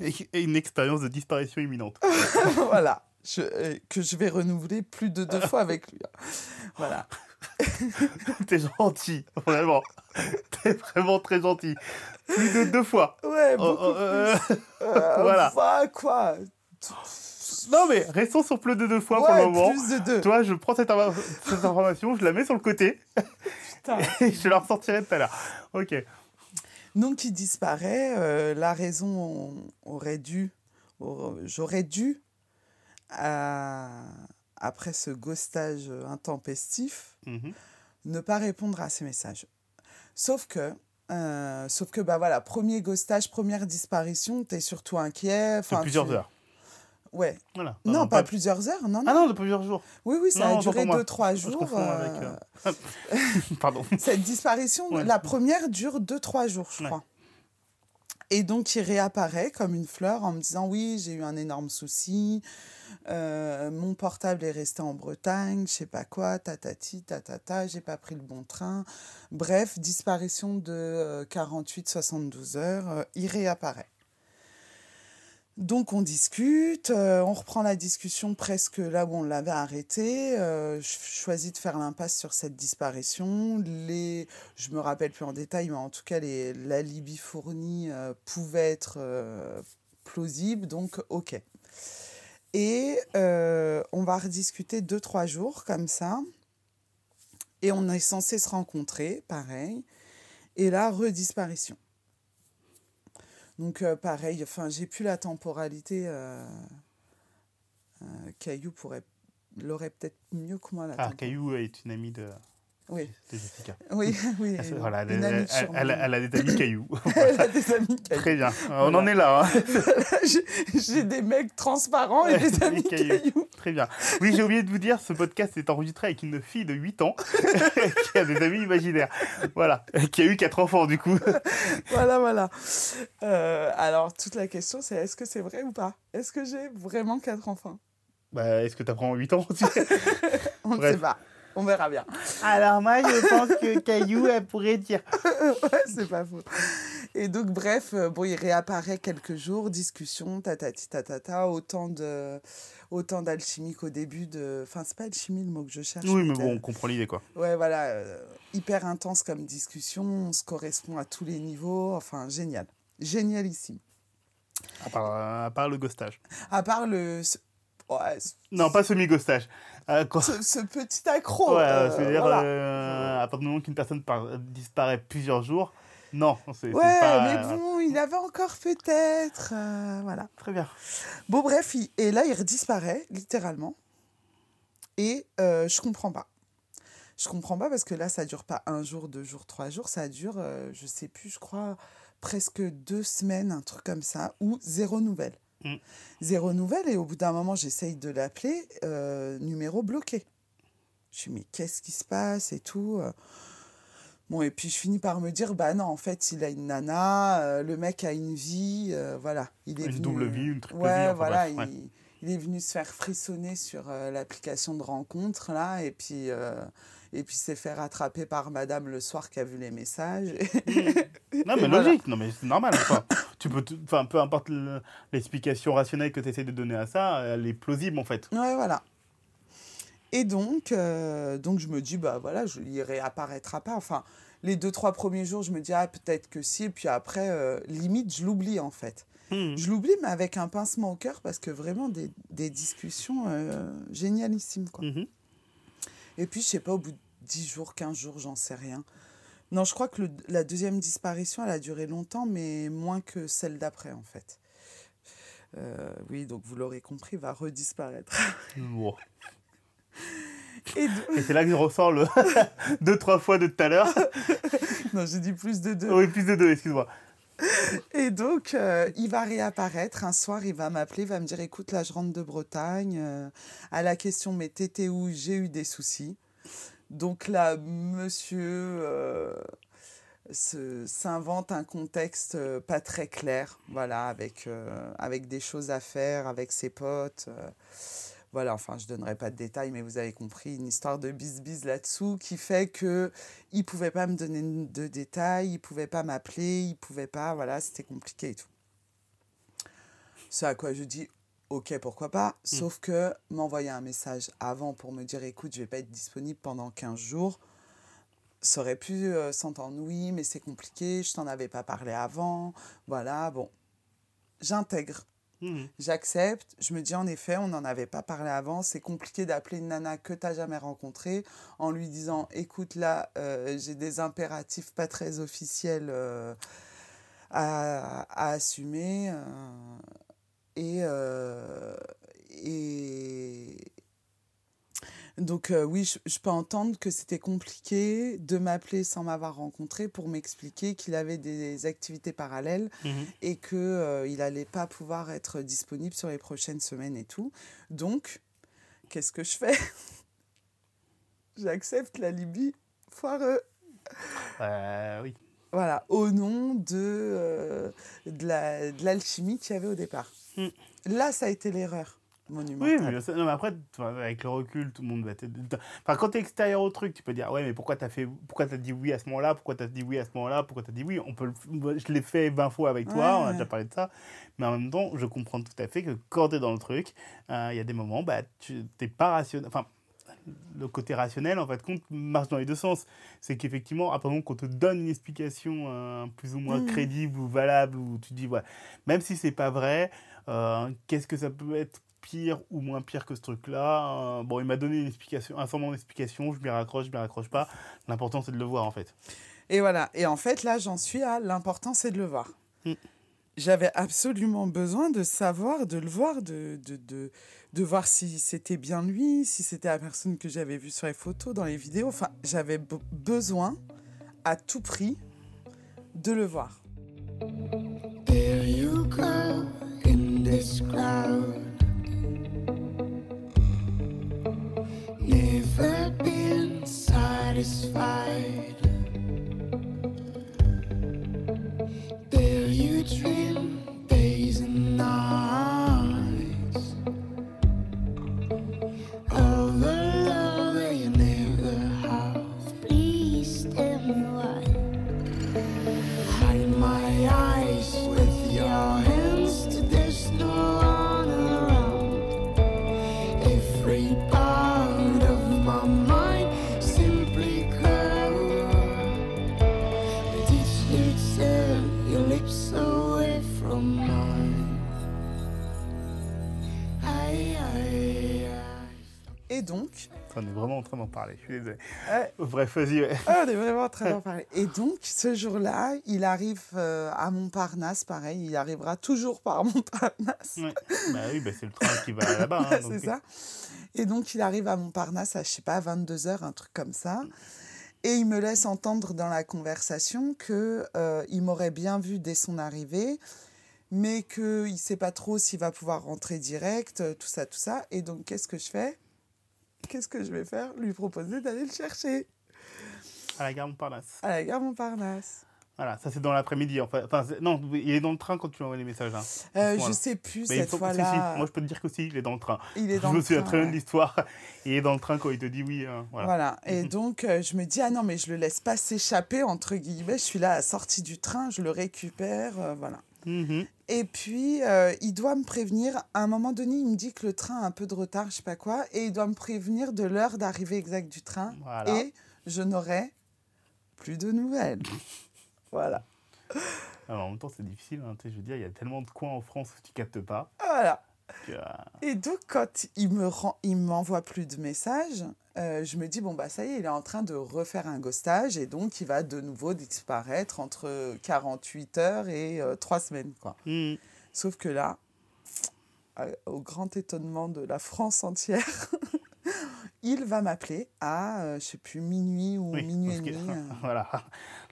*laughs* Et une expérience de disparition imminente. *laughs* voilà. Je- euh, que je vais renouveler plus de deux fois avec lui. hein. Voilà. *laughs* T'es gentil, vraiment. T'es vraiment très gentil. Plus de deux fois. Ouais, Oh, beaucoup oh, euh, plus. Euh, voilà. enfin, quoi Non, mais restons sur plus de deux fois pour le moment. plus de deux. Toi, je prends cette information, je la mets sur le côté Putain. *laughs* je la ressortirai tout à l'heure. Ok. Donc il disparaît. euh, la raison aurait dû, aur- j'aurais dû, à- après ce ghostage intempestif, Mhm. ne pas répondre à ces messages. Sauf que, euh, sauf que bah voilà, premier ghostage, première disparition, t'es surtout inquiet. Enfin, plusieurs tu- heures. Ouais. Voilà. Non, pas, plusieurs heures, non, non. Ah non, de plusieurs jours. oui, oui, ça non, a duré pour moi. 2-3 Je jours. avec, euh, euh, *laughs* Pardon. *laughs* Cette disparition, Ouais. la première dure 2-3 jours, je Ouais. crois. Et donc, il réapparaît comme une fleur en me disant Oui, j'ai eu un énorme souci. euh, mon portable est resté en Bretagne, je sais pas quoi, tatati, tatata, j'ai pas pris le bon train. Bref, disparition de 48-72 heures, il réapparaît. Donc on discute, euh, on reprend la discussion presque là où on l'avait arrêté. euh, je choisis de faire l'impasse sur cette disparition. Les, je me rappelle plus en détail, mais en tout cas les l'alibi fourni euh, pouvait être plausible, donc ok. Et on va rediscuter deux trois jours comme ça. Et on est censé se rencontrer, pareil. Et là, redisparition. Donc euh, pareil, enfin j'ai plus la temporalité. euh, euh, Caillou pourrait l'aurait peut-être mieux que moi la Ah, Caillou est une amie de, Oui, de Jessica. *laughs* oui, *laughs* oui. Elle- voilà, elle, a- des amis Caillou. *laughs* Elle a des amis Caillou. Très bien. On en est là. hein. J'ai- des mecs transparents et des amis. Caillou. Très bien. Oui, j'ai oublié de vous dire, ce podcast est enregistré avec une fille de 8 ans *laughs* qui a des amis imaginaires. Voilà. Qui a eu 4 enfants, du coup. Voilà, voilà. Euh, alors, toute la question, c'est est-ce que c'est vrai ou pas? Est-ce que j'ai vraiment quatre enfants? Bah, est-ce que tu apprends 8 ans? Aussi *laughs* On ne sait pas. On verra bien. Alors, moi, je pense que Caillou, elle pourrait dire. *laughs* Ouais, c'est pas faux. Et donc, bref, euh, bon, il réapparaît quelques jours, discussion, tatati tatata, autant de autant d'alchimie qu'au début de... Enfin, c'est pas alchimie le mot que je cherche. Oui, mais bon, on comprend l'idée, quoi. Ouais, voilà, euh, hyper intense comme discussion, on se correspond à tous les niveaux, enfin, génial. Génialissime. À part, à part le ghostage. À part le... Ouais, Non, pas semi-ghostage. Euh, quand- ce- ce petit accro. Ouais, c'est-à-dire, voilà. à partir du moment qu'une personne par- disparaît plusieurs jours, non, c'est Ouais, pas... mais bon, il avait encore peut-être... euh, voilà. Très bien. Bon, bref, il- et là, il redisparaît, littéralement. Et euh, je comprends pas. Je comprends pas parce que là, ça dure pas un jour, deux jours, trois jours. Ça dure, euh, je sais plus, je crois, presque deux semaines, un truc comme ça, ou zéro nouvelle. Mm. Zéro nouvelle, et au bout d'un moment, j'essaye de l'appeler, euh, numéro bloqué. Je suis, mais qu'est-ce qui se passe et tout euh. Bon, et puis je finis par me dire, bah non, en fait, il a une nana, euh, le mec a une vie, euh, voilà. Il est Une venu- double vie, une triple Ouais, vie, enfin, voilà, bref, ouais. il, il est venu se faire frissonner sur euh, l'application de rencontre, là, et puis, euh, et puis s'est fait rattraper par madame le soir qui a vu les messages. *laughs* Non, mais voilà. logique, non, mais c'est normal. Enfin, tu peux, enfin, peu importe le- l'explication rationnelle que tu essaies de donner à ça, elle est plausible, en fait. ouais, voilà. Et donc, euh, donc je me dis, bah voilà, je, il réapparaîtra pas. Enfin, les deux, trois premiers jours, je me dis, ah, peut-être que si, et puis après, euh, limite, je l'oublie, en fait. Hmm. Je l'oublie, mais avec un pincement au cœur, parce que vraiment, des, des discussions euh, génialissimes, quoi. Mhm. Et puis, je sais pas, au bout de 10 jours, 15 jours, j'en sais rien. Non, je crois que le- la deuxième disparition, elle a duré longtemps, mais moins que celle d'après, en fait. Euh, oui, donc vous l'aurez compris, va redisparaître. *laughs* Et de- Et c'est là que je ressors le *laughs* deux, trois fois de tout à l'heure. *laughs* Non, j'ai dit plus de deux. Oui, plus de deux, excuse-moi. Et donc, euh, il va réapparaître. Un soir, il va m'appeler, il va me dire Écoute, là, je rentre de Bretagne. euh, à la question Mais t'étais où? J'ai eu des soucis. Donc là, monsieur euh, s'invente un contexte euh, pas très clair, voilà, avec, avec des choses à faire, avec ses potes. Voilà, enfin, je donnerai pas de détails, mais vous avez compris, une histoire de bis-bis là-dessous qui fait que il pouvait pas me donner de détails, il pouvait pas m'appeler, il pouvait pas, voilà, c'était compliqué et tout. Ce à quoi je dis, ok, pourquoi pas, sauf que m'envoyer un message avant pour me dire, écoute, je vais pas être disponible pendant 15 jours, ça aurait pu euh, s'entendre, oui, mais c'est compliqué, je t'en avais pas parlé avant, voilà, bon. J'intègre, Mhm. J'accepte. Je me dis en effet, on n'en avait pas parlé avant. C'est compliqué d'appeler une nana que tu n'as jamais rencontrée en lui disant écoute, là, euh, j'ai des impératifs pas très officiels euh, à, à assumer. euh, et. Donc, euh, oui, je, je peux entendre que c'était compliqué de m'appeler sans m'avoir rencontré pour m'expliquer qu'il avait des activités parallèles Mhm. et que euh, il allait pas pouvoir être disponible sur les prochaines semaines et tout. Donc, qu'est-ce que je fais? *laughs* J'accepte l'alibi foireux. Euh, oui. Voilà, au nom de, euh, de la- de l'alchimie qu'il y avait au départ. Mm. Là, ça a été l'erreur Oui, mais, ça- non, mais après, tu avec le recul, tout le monde va te... Enfin, quand t'es extérieur au truc, tu peux dire, ouais, mais pourquoi t'as fait... pourquoi t'as dit oui à ce moment-là Pourquoi t'as dit oui à ce moment-là Pourquoi t'as dit oui On peut le- Je l'ai fait 20 fois avec toi, Ouais, on a ouais. déjà parlé de ça. Mais en même temps, je comprends tout à fait que quand t'es dans le truc, euh, il y a des moments, bah, tu t'es pas rationnel... Enfin, le côté rationnel, en fait, compte marche dans les deux sens. C'est qu'effectivement, à partir qu'on te donne une explication euh, plus ou moins Mhm. crédible ou valable, où tu dis, ouais, même si c'est pas vrai, euh, qu'est-ce que ça peut être pire ou moins pire que ce truc-là Euh, Bon, il m'a donné une explication, un semblant d'explication, je m'y raccroche, je m'y raccroche pas. L'important, c'est de le voir, en fait. Et voilà. Et en fait, là, j'en suis à l'important, c'est de le voir. Mm. J'avais absolument besoin de savoir, de le voir, de, de, de, de voir si c'était bien lui, si c'était la personne que j'avais vue sur les photos, dans les vidéos. Enfin, j'avais be- besoin, à tout prix, de le voir. There you go in this crowd. Never been satisfied. There you dream On est vraiment en train d'en parler, je suis désolé. Ouais. Bref, vas-y. ouais. Ah, on est vraiment en train d'en *laughs* parler. Et donc, ce jour-là, il arrive euh, à Montparnasse, pareil, il arrivera toujours par *laughs* Montparnasse. Ouais. Bah oui, bah, c'est le train qui va là-bas. hein, *laughs* c'est ça. Et donc, il arrive à Montparnasse à, je sais pas, 22h, un truc comme ça. Et il me laisse entendre dans la conversation que euh, il m'aurait bien vu dès son arrivée, mais qu'il ne sait pas trop s'il va pouvoir rentrer direct, euh, tout ça, tout ça. Et donc, qu'est-ce que je fais? Qu'est-ce que je vais faire? Lui proposer d'aller le chercher À la gare Montparnasse. à la gare Montparnasse. Voilà, ça c'est dans l'après-midi. En fait. enfin, non, il est dans le train quand tu envoies les messages. Hein. Euh, je sais plus Mais cette faut- si, fois-là. si, moi je peux te dire qu'aussi, il est dans le train. Il est dans je me le souviens train, très bien de l'histoire. Il est dans le train quand il te dit oui. hein, voilà. Voilà. Et *laughs* donc, euh, je me dis, ah non, mais je le laisse pas s'échapper, entre guillemets. Je suis là à la sortie du train, je le récupère, euh, voilà. Mhm. Et puis, euh, il doit me prévenir, à un moment donné, il me dit que le train a un peu de retard, je sais pas quoi, et il doit me prévenir de l'heure d'arrivée exacte du train. Voilà. Et je n'aurai plus de nouvelles. *laughs* voilà. Alors, en même temps, c'est difficile. hein, je veux dire, il y a tellement de coins en France où tu captes pas. Voilà. que, euh, Et donc, quand il me rend, il m'envoie plus de messages, euh, je me dis, bon, bah ça y est, il est en train de refaire un ghostage et donc il va de nouveau disparaître entre 48 heures et 3 semaines, quoi. mhm. Sauf que là, euh, au grand étonnement de la France entière, *laughs* il va m'appeler à, euh, je sais plus, minuit ou Oui, minuit et demi. *laughs* euh. voilà.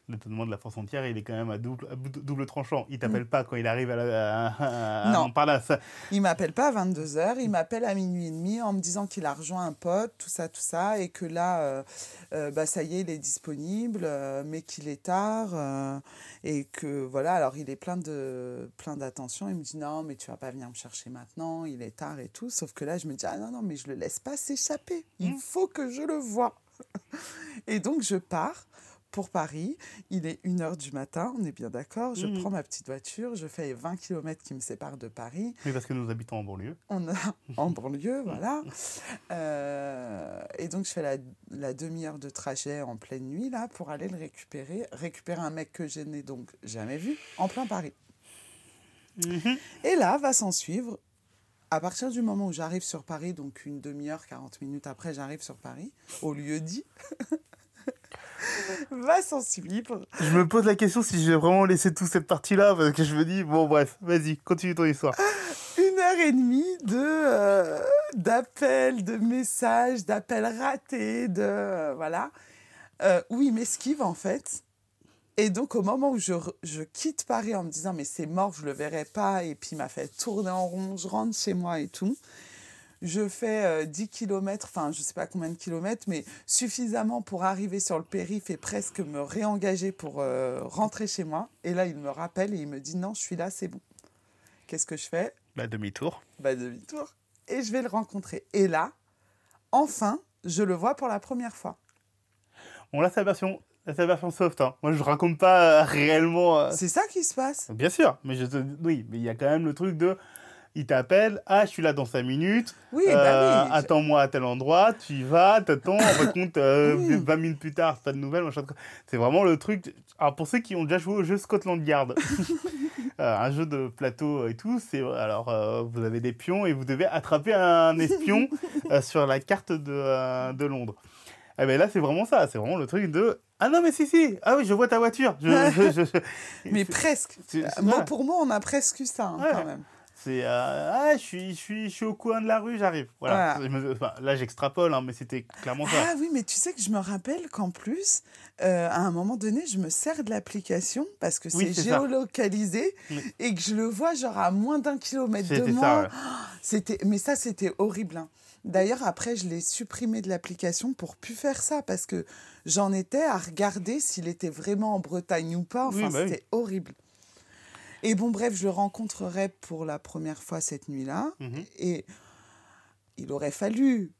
L'étonnement de la France entière, il est quand même à double, à double tranchant. Il Mm. t'appelle pas quand il arrive à, la, à, à Non. Montparnasse. Il m'appelle pas à 22h, il m'appelle à minuit et demi en me disant qu'il a rejoint un pote, tout ça, tout ça, et que là, euh, euh, bah, ça y est, il est disponible, euh, mais qu'il est tard, et que voilà, alors il est plein de plein d'attention, il me dit non, mais tu vas pas venir me chercher maintenant, il est tard et tout, sauf que là, je me dis, ah non, non, mais je le laisse pas s'échapper, il Mm. faut que je le voie. et donc, je pars. Pour Paris, il est 1h du matin, on est bien d'accord. Je Mhm. prends ma petite voiture, je fais les 20 km qui me séparent de Paris Oui, parce que nous habitons en banlieue. on a *laughs* en banlieue, voilà. *laughs* Euh, et donc, je fais la, la demi-heure de trajet en pleine nuit, là, pour aller le récupérer. Récupérer un mec que je n'ai donc jamais vu, en plein Paris. Mhm. Et là, va s'en suivre, à partir du moment où j'arrive sur Paris, donc une demi-heure, 40 minutes après, j'arrive sur Paris, au lieu dit, *laughs* va s'en suivre Je me pose la question si j'ai vraiment laissé toute cette partie-là, parce que je me dis, bon, bref, vas-y, continue ton histoire. une heure et demie de euh, d'appels, de messages, d'appels ratés, de euh, voilà, euh, où il m'esquive en fait. Et donc au moment où je, je quitte Paris en me disant mais c'est mort, je le verrai pas, et puis il m'a fait tourner en rond, je rentre chez moi et tout. Je fais euh, 10 km, enfin je sais pas combien de kilomètres, mais suffisamment pour arriver sur le périph' et presque me réengager pour euh, rentrer chez moi. Et là il me rappelle et il me dit non, je suis là, c'est bon. Qu'est-ce que je fais? Bah, demi-tour. bah, demi-tour. Et je vais le rencontrer. Et là, enfin, je le vois pour la première fois. Bon, là, c'est la version, c'est la version soft. Hein. Moi, je raconte pas euh, réellement. euh, C'est ça qui se passe. Bien sûr, mais je te... oui, mais il y a quand même le truc de. Il t'appelle, ah, je suis là dans 5 minutes, Oui, euh, bah oui. je- attends-moi à tel endroit, tu y vas, t'attends, de compte, euh, Oui. 20 minutes plus tard, pas de nouvelles, machin. C'est vraiment le truc. Alors, pour ceux qui ont déjà joué au jeu Scotland Yard, *laughs* euh, un jeu de plateau et tout, c'est. Alors, euh, vous avez des pions et vous devez attraper un espion *laughs* euh, sur la carte de, euh, de Londres. Eh ben là, c'est vraiment ça, c'est vraiment le truc de. Ah non, mais si, si, ah oui, je vois ta voiture. Je, je- je- je- *laughs* Mais presque. Euh, Mot pour mot, on a presque eu ça hein, Ouais. quand même. C'est euh, ah, je suis, je suis, je suis au coin de la rue, j'arrive. Voilà. Enfin, là, j'extrapole, hein, mais c'était clairement ça. Ah oui, mais tu sais que je me rappelle qu'en plus, euh, à un moment donné, je me sers de l'application parce que c'est géolocalisé Oui. et que je le vois genre à moins d'un kilomètre de moi. ouais. C'était, mais ça, c'était horrible. hein. D'ailleurs, après, je l'ai supprimé de l'application pour plus faire ça parce que j'en étais à regarder s'il était vraiment en Bretagne ou pas. Enfin, Oui, bah c'était horrible. Et bon, bref, je le rencontrerai pour la première fois cette nuit-là. Mhm. Et il aurait fallu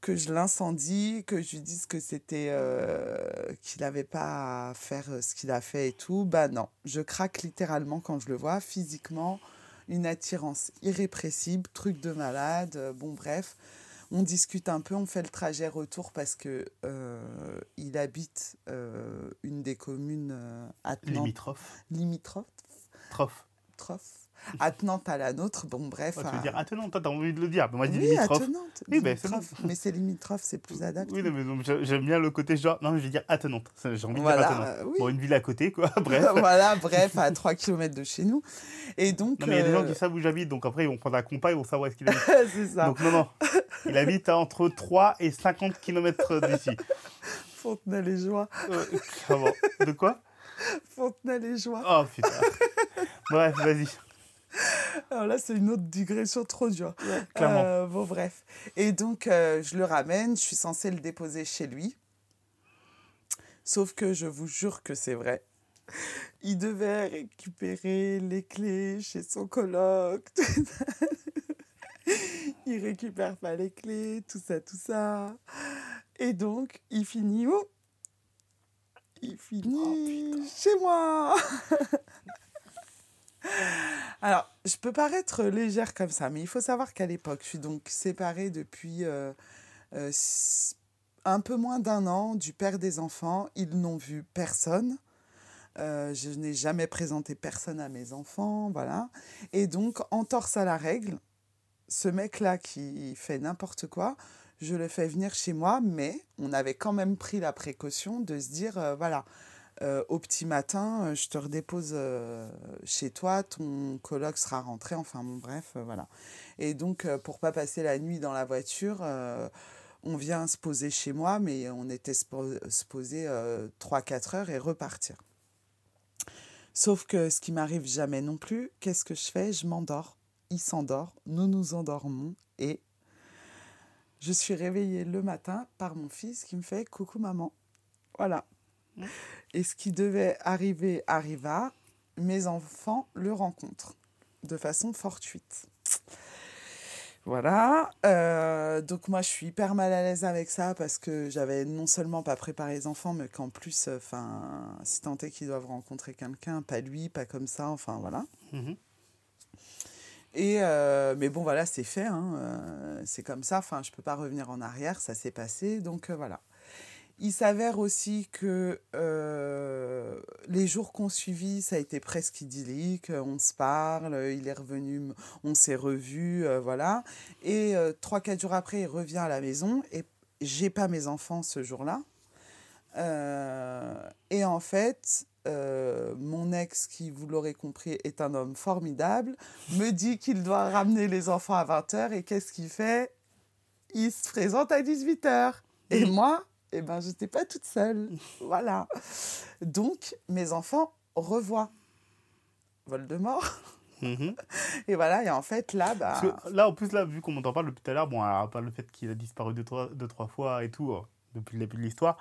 que je l'incendie, que je lui dise que c'était euh, qu'il n'avait pas à faire euh, ce qu'il a fait et tout. Bah non, je craque littéralement quand je le vois, physiquement, une attirance irrépressible, truc de malade. euh, bon bref, on discute un peu, on fait le trajet retour parce que euh, il habite euh, une des communes attenantes- Limitrophe. limitrophes Trophe. trophes, attenante à la nôtre. Bon, bref. Oh, tu à- veux dire attenante, t'as envie de le dire. Mais moi, je dis oui, limitrophe. attenante. Oui, ben, limitrophe. Mais c'est limitrophe, c'est plus adapté. Oui, mais j'aime bien le côté genre. Non, mais je vais dire attenante. J'ai envie de dire attenante. euh, oui. Bon, une ville à côté, quoi. *laughs* Bref. *laughs* voilà, bref, à 3 km de chez nous. Et donc. Non, mais il y a des gens euh, qui savent où j'habite, donc après, ils vont prendre un compas, ils vont savoir où est-ce qu'il habite. *laughs* c'est ça. Donc, non, non. Il habite à entre 3 et 50 km d'ici. Fontenay-les-Joie. Euh, De quoi? Fontenay-les-Joie. Oh, putain. Bref, vas-y. Alors là, c'est une autre digression trop dure. clairement. Euh, bon, bref. Et donc, euh, je le ramène, je suis censée le déposer chez lui. Sauf que je vous jure que c'est vrai. Il devait récupérer les clés chez son coloc. *laughs* il récupère pas les clés, tout ça, tout ça. Et donc, il finit où? Il finit chez moi. *laughs* Alors, je peux paraître légère comme ça, mais il faut savoir qu'à l'époque, je suis donc séparée depuis euh, euh, un peu moins d'un an du père des enfants. Ils n'ont vu personne. Euh, je n'ai jamais présenté personne à mes enfants, voilà. Et donc, en torse à la règle, ce mec-là qui fait n'importe quoi, je le fais venir chez moi, mais on avait quand même pris la précaution de se dire, voilà, euh, au petit matin, euh, je te redépose euh, chez toi, ton coloc sera rentré, enfin bref, voilà. Et donc, pour pas passer la nuit dans la voiture, on vient se poser chez moi, mais on était se poser 3-4 heures et repartir. Sauf que ce qui m'arrive jamais non plus, qu'est-ce que je fais? Je m'endors, il s'endort, nous nous endormons et je suis réveillée le matin par mon fils qui me fait coucou maman. Voilà. Et ce qui devait arriver arriva, mes enfants le rencontrent de façon fortuite. Voilà. Euh, donc moi, je suis hyper mal à l'aise avec ça parce que j'avais non seulement pas préparé les enfants, mais qu'en plus, enfin, si tant est qu'ils doivent rencontrer quelqu'un, pas lui, pas comme ça, enfin voilà. Mhm. Et euh, mais bon, voilà, c'est fait. hein, euh, c'est comme ça. Enfin, je peux pas revenir en arrière. Ça s'est passé. Donc euh, voilà. Il s'avère aussi que euh, les jours qu'on suivit, ça a été presque idyllique. On se parle, il est revenu, on s'est revus, euh, voilà. Et euh, trois, quatre jours après, il revient à la maison et j'ai pas mes enfants ce jour-là. Et en fait, euh, mon ex, qui vous l'aurez compris, est un homme formidable, me dit qu'il doit ramener les enfants à 20h et qu'est-ce qu'il fait? Il se présente à 18h. Et moi, eh ben, je n'étais pas toute seule. *laughs* Voilà. Donc, mes enfants revoient Voldemort. Mhm. Et voilà, et en fait, là, bah, là, en plus, là, vu qu'on m'entend parle depuis tout à l'heure, bon, alors, par le fait qu'il a disparu deux trois, deux, trois fois et tout, euh, depuis le début de l'histoire,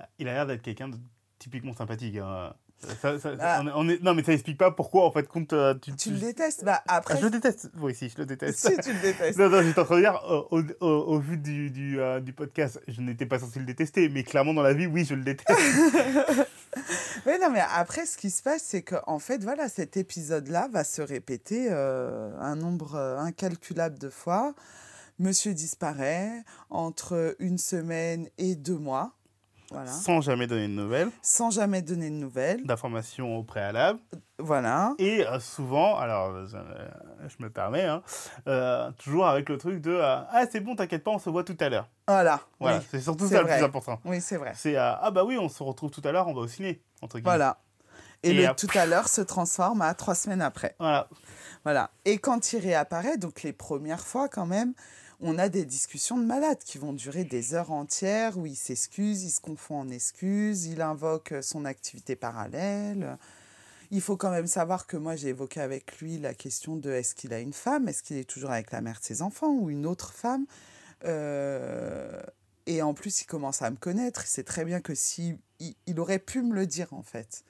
euh, il a l'air d'être quelqu'un de typiquement sympathique. hein. Ça- ça- Ah. on est- on est- non, mais ça explique pas pourquoi, en fait, compte. euh, tu, tu le détestes. Bah, après, Ah, je le déteste. Oui, si, je le déteste. si tu le détestes. *laughs* Non, non, j'étais en train de dire, au, au- au vu du, du, euh, du podcast, je n'étais pas censé le détester, mais clairement dans la vie, oui, je le déteste. *laughs* Mais non, mais après, ce qui se passe, c'est que en fait, voilà, cet épisode-là va se répéter euh, un nombre incalculable de fois. Monsieur disparaît entre une semaine et deux mois, voilà, Sans jamais donner de nouvelles, sans jamais donner de nouvelles, d'informations au préalable. voilà. Et euh, souvent, alors euh, je, euh, me permets, hein, euh, toujours avec le truc de euh, Ah, c'est bon, t'inquiète pas, on se voit tout à l'heure. Voilà, Voilà, oui, c'est surtout ça le plus important. oui, c'est vrai. C'est euh, Ah, bah oui, on se retrouve tout à l'heure, on va au ciné. Entre guillemets. Voilà. Et, Et le tout à l'heure se transforme à trois semaines après. Voilà. Voilà. Et quand il réapparaît, donc les premières fois quand même, on a des discussions de malades qui vont durer des heures entières où il s'excuse, il se confond en excuses, il invoque euh, son activité parallèle. Il faut quand même savoir que moi j'ai évoqué avec lui la question de est-ce qu'il a une femme, est-ce qu'il est toujours avec la mère de ses enfants ou une autre femme? Euh, et en plus, il commence à me connaître. Il sait très bien que si il, il aurait pu me le dire en fait.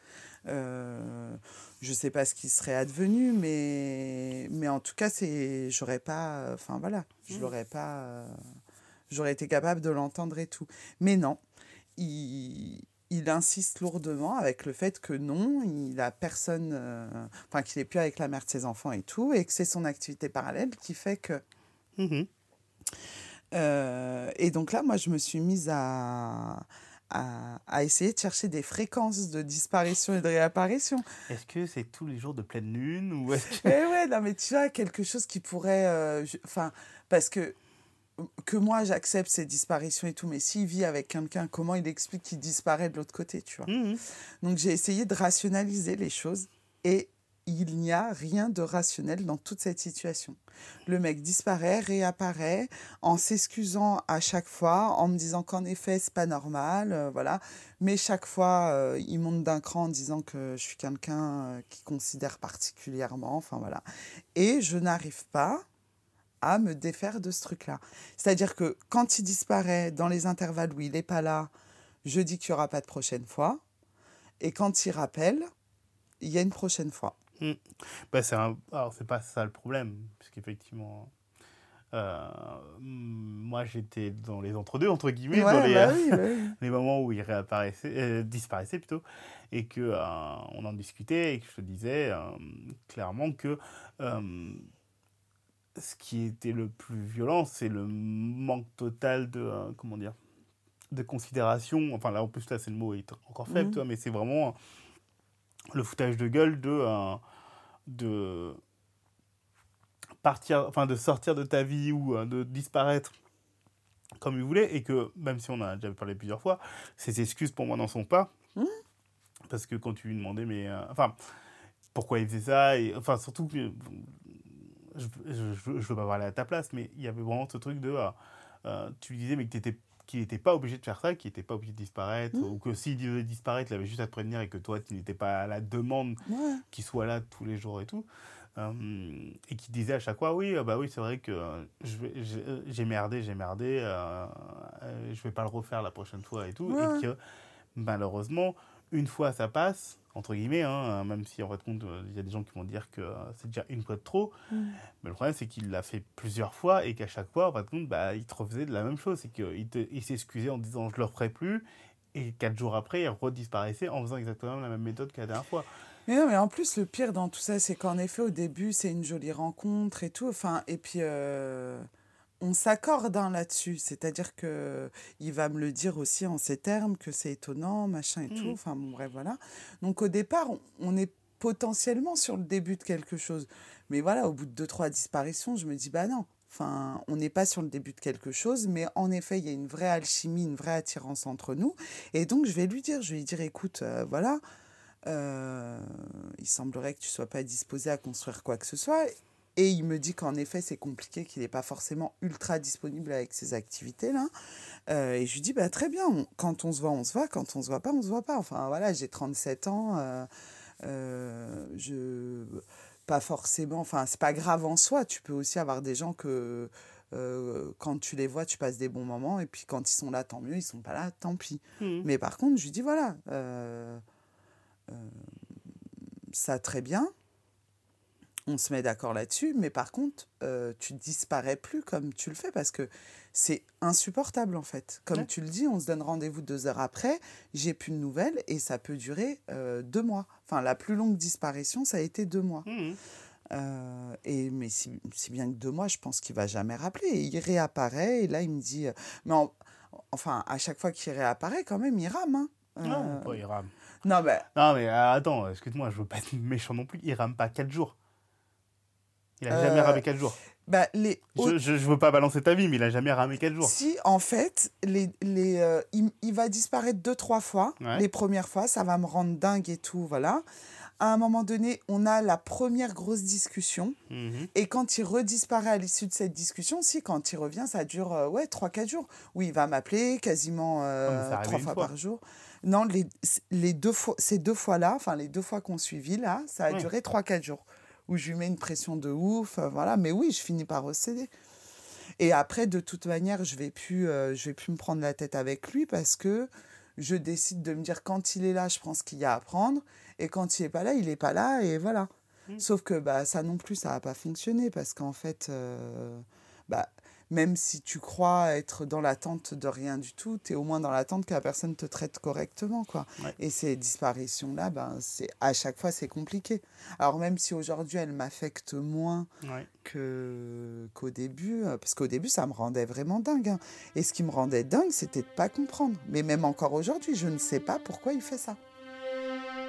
Euh, je sais pas ce qui serait advenu, mais, mais en tout cas, c'est, j'aurais pas, enfin voilà, je l'aurais pas, euh, j'aurais été capable de l'entendre et tout. Mais non, il, il insiste lourdement avec le fait que non, il a personne, euh, enfin qu'il est plus avec la mère de ses enfants et tout, et que c'est son activité parallèle qui fait que. Euh, et donc là, moi, je me suis mise à, à, à essayer de chercher des fréquences de disparition et de réapparition. Est-ce que c'est tous les jours de pleine lune ou est-ce que... Eh ouais, non, mais tu vois, quelque chose qui pourrait. euh, Enfin, parce que. Que moi, j'accepte ces disparitions et tout, mais s'il vit avec quelqu'un, comment il explique qu'il disparaît de l'autre côté, tu vois? Mhm. Donc, j'ai essayé de rationaliser les choses et il n'y a rien de rationnel dans toute cette situation. Le mec disparaît, réapparaît, en s'excusant à chaque fois, en me disant qu'en effet, c'est pas normal, euh, voilà. Mais chaque fois, euh, il monte d'un cran en disant que je suis quelqu'un euh, qui considère particulièrement, enfin voilà. Et je n'arrive pas à me défaire de ce truc-là. C'est-à-dire que quand il disparaît, dans les intervalles où il n'est pas là, je dis qu'il n'y aura pas de prochaine fois. Et quand il rappelle, il y a une prochaine fois. Bah, c'est un... Alors, c'est pas ça le problème, puisqu'effectivement, euh, moi j'étais dans les entre-deux, entre guillemets, dans les, bah oui, bah oui. *laughs* les moments où il réapparaissait, euh, disparaissait plutôt, et que euh, on en discutait et que je te disais clairement que ce qui était le plus violent, c'est le manque total de comment dire de considération. Enfin là en plus là c'est le mot est encore faible, Mhm. tu vois, mais c'est vraiment le foutage de gueule de euh, de partir, enfin de sortir de ta vie ou euh, de disparaître comme il voulait et que même si on a déjà parlé plusieurs fois, ses excuses pour moi n'en sont pas Mhm. parce que quand tu lui demandais mais euh, enfin pourquoi il faisait ça et enfin surtout je, je, je, je veux pas parler à ta place mais il y avait vraiment ce truc de euh, tu lui disais mais que t'étais qu'il n'était pas obligé de faire ça, qu'il n'était pas obligé de disparaître, Mhm. ou que s'il devait disparaître, il avait juste à te prévenir et que toi, tu n'étais pas à la demande Ouais. qui soit là tous les jours et tout. Euh, et qui disait à chaque fois oui, euh, bah oui, c'est vrai que euh, j'ai euh, j'ai merdé, j'ai merdé, euh, euh, je vais pas le refaire la prochaine fois et tout. Ouais. Et que malheureusement, une fois ça passe, entre guillemets, hein, même si en fait compte, euh, il y a des gens qui vont dire que euh, c'est déjà une fois de trop. Mm. Mais le problème, c'est qu'il l'a fait plusieurs fois et qu'à chaque fois, en fin de compte, bah, il te refaisait de la même chose. C'est qu'il s'excusait en disant je le referai plus. Et quatre jours après, il redisparaissait en faisant exactement la même méthode que la dernière fois. Mais non, mais en plus, le pire dans tout ça, c'est qu'en effet, au début, c'est une jolie rencontre et tout. Enfin, et puis, euh, on s'accorde hein, là-dessus. C'est-à-dire que il va me le dire aussi en ces termes, que c'est étonnant, machin et tout. Mhm. Enfin, bon, bref, voilà. Donc, au départ, on, on est potentiellement sur le début de quelque chose. Mais voilà, au bout de deux, trois disparitions, je me dis, bah non. Enfin, on n'est pas sur le début de quelque chose, mais en effet, il y a une vraie alchimie, une vraie attirance entre nous. Et donc, je vais lui dire, je vais lui dire, écoute, euh, voilà, euh, il semblerait que tu sois pas disposé à construire quoi que ce soit. Et il me dit qu'en effet, c'est compliqué, qu'il n'est pas forcément ultra disponible avec ses activités-là. Euh, et je lui dis, bah, très bien, on- quand on se voit, on se voit, quand on se voit pas, on se voit pas. Enfin, voilà, j'ai 37 ans, euh, euh, je... pas forcément, enfin, c'est pas grave en soi. Tu peux aussi avoir des gens que, euh, quand tu les vois, tu passes des bons moments, et puis quand ils sont là, tant mieux, ils sont pas là, tant pis. Mais par contre, je lui dis, voilà, euh, euh, ça très bien, on se met d'accord là-dessus, mais par contre, euh, tu disparais plus comme tu le fais parce que c'est insupportable en fait. Comme Ouais. tu le dis, on se donne rendez-vous deux heures après, j'ai plus de nouvelles et ça peut durer euh, deux mois. Enfin, la plus longue disparition, ça a été deux mois. Mhm. Euh, et, mais si, si bien que deux mois, je pense qu'il va jamais rappeler. Et il réapparaît et là, il me dit. mais en- enfin, à chaque fois qu'il réapparaît, quand même, il rame. hein. Non, pas, il rame. non, mais Non, mais attends, excuse-moi, je veux pas être *laughs* méchant non plus. Il rame pas 4 jours. Il a Euh, jamais ramé 4 jours. bah, les, Je, je, je veux pas balancer ta vie, mais il a jamais ramé 4 jours. Si, en fait, les, les, euh, il, il va disparaître deux, trois fois. Ouais. Les premières fois, ça va me rendre dingue et tout, voilà. À un moment donné, on a la première grosse discussion. Mhm. Et quand il redisparaît à l'issue de cette discussion, si, quand il revient, ça dure, euh, ouais, trois, quatre jours. Oui, il va m'appeler quasiment euh, trois fois, fois. par jour. Non, les, les deux fois, ces deux fois-là, enfin, les deux fois qu'on suivit, là, ça a Ouais. duré trois, quatre jours. Où je lui mets une pression de ouf, euh, voilà. Mais oui, je finis par recéder. Et après, de toute manière, je vais plus, euh, je vais plus me prendre la tête avec lui parce que je décide de me dire quand il est là, je prends ce qu'il y a à prendre. Et quand il est pas là, il est pas là. Et voilà. Mm. Sauf que bah, ça non plus, ça n'a pas fonctionné parce qu'en fait, euh, même si tu crois être dans l'attente de rien du tout, tu es au moins dans l'attente que la personne te traite correctement. Quoi. Ouais. Et ces disparitions-là, ben, c'est, à chaque fois, c'est compliqué. Alors même si aujourd'hui, elles m'affectent moins Ouais. que, qu'au début, euh, parce qu'au début, ça me rendait vraiment dingue. hein. Et ce qui me rendait dingue, c'était de pas comprendre. Mais même encore aujourd'hui, je ne sais pas pourquoi il fait ça.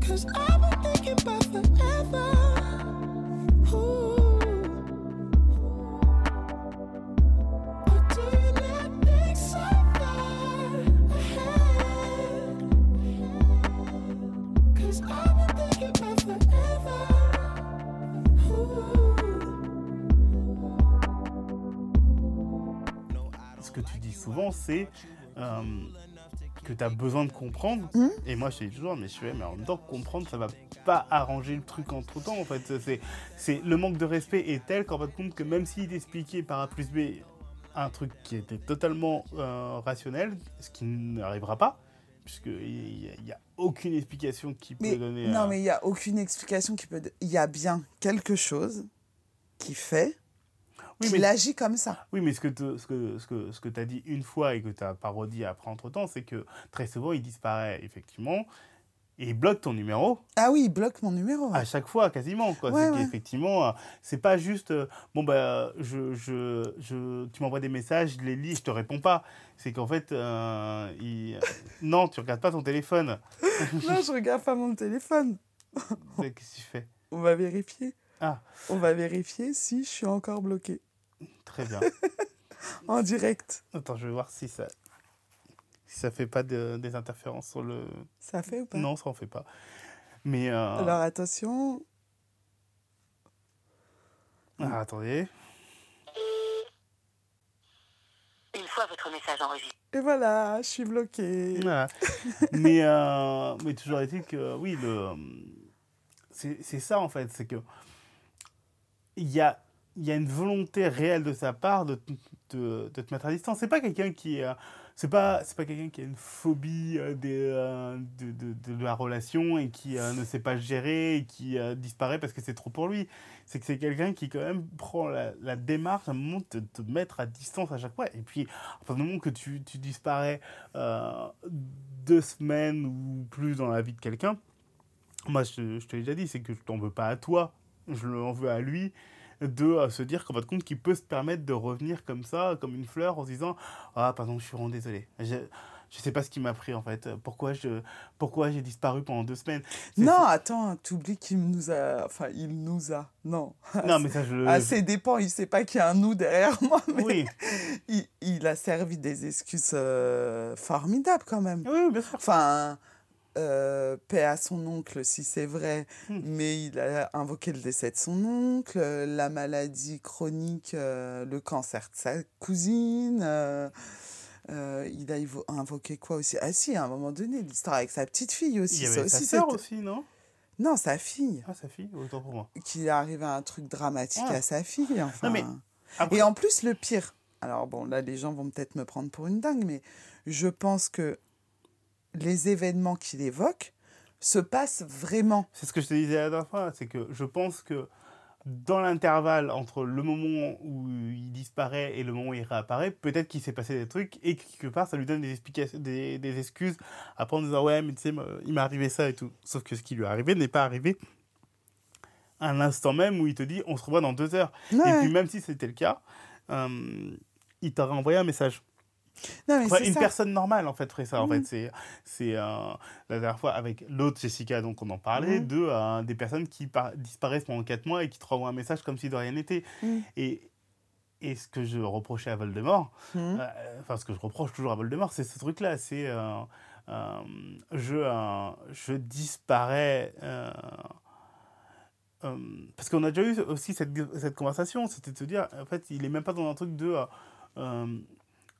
Cause I've been thinking about forever. Que tu dis souvent, c'est euh, que tu as besoin de comprendre. Mhm. Et moi, je te dis toujours, mais je fais, mais en même temps, comprendre, ça va pas arranger le truc entre temps. En fait, c'est, c'est le manque de respect est tel qu'en de compte que même s'il t'expliquait par A plus B un truc qui était totalement euh, rationnel, ce qui n'arrivera pas, puisqu'il n'y a, a aucune explication qui peut Mais, donner. non, euh, mais il n'y a aucune explication qui peut... Il y a bien quelque chose qui fait oui, mais, agit comme ça. oui, mais ce que tu ce que, ce que, ce que as dit une fois et que tu as parodie après entre temps, c'est que très souvent, il disparaît effectivement et il bloque ton numéro. Ah oui, il bloque mon numéro. à chaque fois quasiment quoi Ouais, c'est ouais. qu'effectivement euh, c'est pas juste euh, bon bah je, je, je tu m'envoies des messages je les lis je te réponds pas c'est qu'en fait euh, il- non tu regardes pas ton téléphone *laughs* non, je regarde pas mon téléphone. qu'est-ce que tu fais? On va vérifier. Ah. On va vérifier si je suis encore bloqué. Très bien *laughs* En direct. attends je vais voir si ça si ça fait pas de- des interférences sur le Ça fait ou pas? Non ça en fait pas mais euh, Alors attention. ah, attendez Une fois votre message enregistré. Et voilà, je suis bloqué. Voilà. *laughs* mais, euh, mais toujours est-il que, oui, le, c'est c'est ça en fait, c'est que il y a, il y a une volonté réelle de sa part de, de, te mettre à distance. C'est pas quelqu'un qui, euh, c'est pas, c'est pas quelqu'un qui a une phobie euh, euh, de, de, la relation et qui ne sait pas gérer et qui disparaît parce que c'est trop pour lui. C'est que c'est quelqu'un qui quand même prend la, démarche à un moment de te, mettre à distance à chaque fois. Et puis, à partir du moment que tu, tu disparais deux semaines ou plus dans la vie de quelqu'un, moi je, je te l'ai déjà dit, c'est que je t'en veux pas à toi, je l'en veux à lui de euh, se dire qu'en fin de compte qu'il peut se permettre de revenir comme ça, comme une fleur, en se disant ah pardon, je suis vraiment désolé. Je, je sais pas ce qui m'a pris en fait. Pourquoi je pourquoi j'ai disparu pendant deux semaines? Non, attends, t'oublies qu'il nous a. Enfin, il nous a. Non. Non mais ça je. À ses dépens, il sait pas qu'il y a un nous derrière moi, mais oui. *laughs* il, il a servi des excuses euh, formidables quand même. oui, bien sûr. Enfin, euh, paix à son oncle si c'est vrai, Hmm. mais il a invoqué le décès de son oncle, euh, la maladie chronique, euh, le cancer de sa cousine. euh, il a invo- invoqué quoi aussi? Ah si, à un moment donné, l'histoire avec sa petite fille aussi. Il y ça avait sa aussi, sœur aussi, non? Non, sa fille. Ah sa fille, autant pour moi. Qu'il est arrivé à un truc dramatique Ah. à sa fille. Enfin. mais Après, Et en plus, le pire, alors bon, là, les gens vont peut-être me prendre pour une dingue, mais je pense que les événements qu'il évoque se passent vraiment. C'est ce que je te disais la dernière fois, c'est que je pense que dans l'intervalle entre le moment où il disparaît et le moment où il réapparaît, peut-être qu'il s'est passé des trucs et que quelque part ça lui donne des explications, des, des excuses après en disant ouais mais tu sais il m'est arrivé ça et tout. Sauf que ce qui lui est arrivé n'est pas arrivé à l'instant même où il te dit on se revoit dans deux heures. Et puis même si c'était le cas, euh, il t'aurait envoyé un message. Non, mais une ça. personne normale en fait ferait ça. En fait, c'est c'est euh, la dernière fois avec l'autre Jessica donc on en parlait Mhm. de euh, des personnes qui par- disparaissent pendant 4 mois et qui te renvoient un message comme si de rien n'était. Mhm. Et et ce que je reprochais à Voldemort, euh, enfin ce que je reproche toujours à Voldemort, c'est ce truc-là, c'est je je disparais. parce qu'on a déjà eu aussi cette, cette conversation, c'était de se dire, en fait, il est même pas dans un truc de.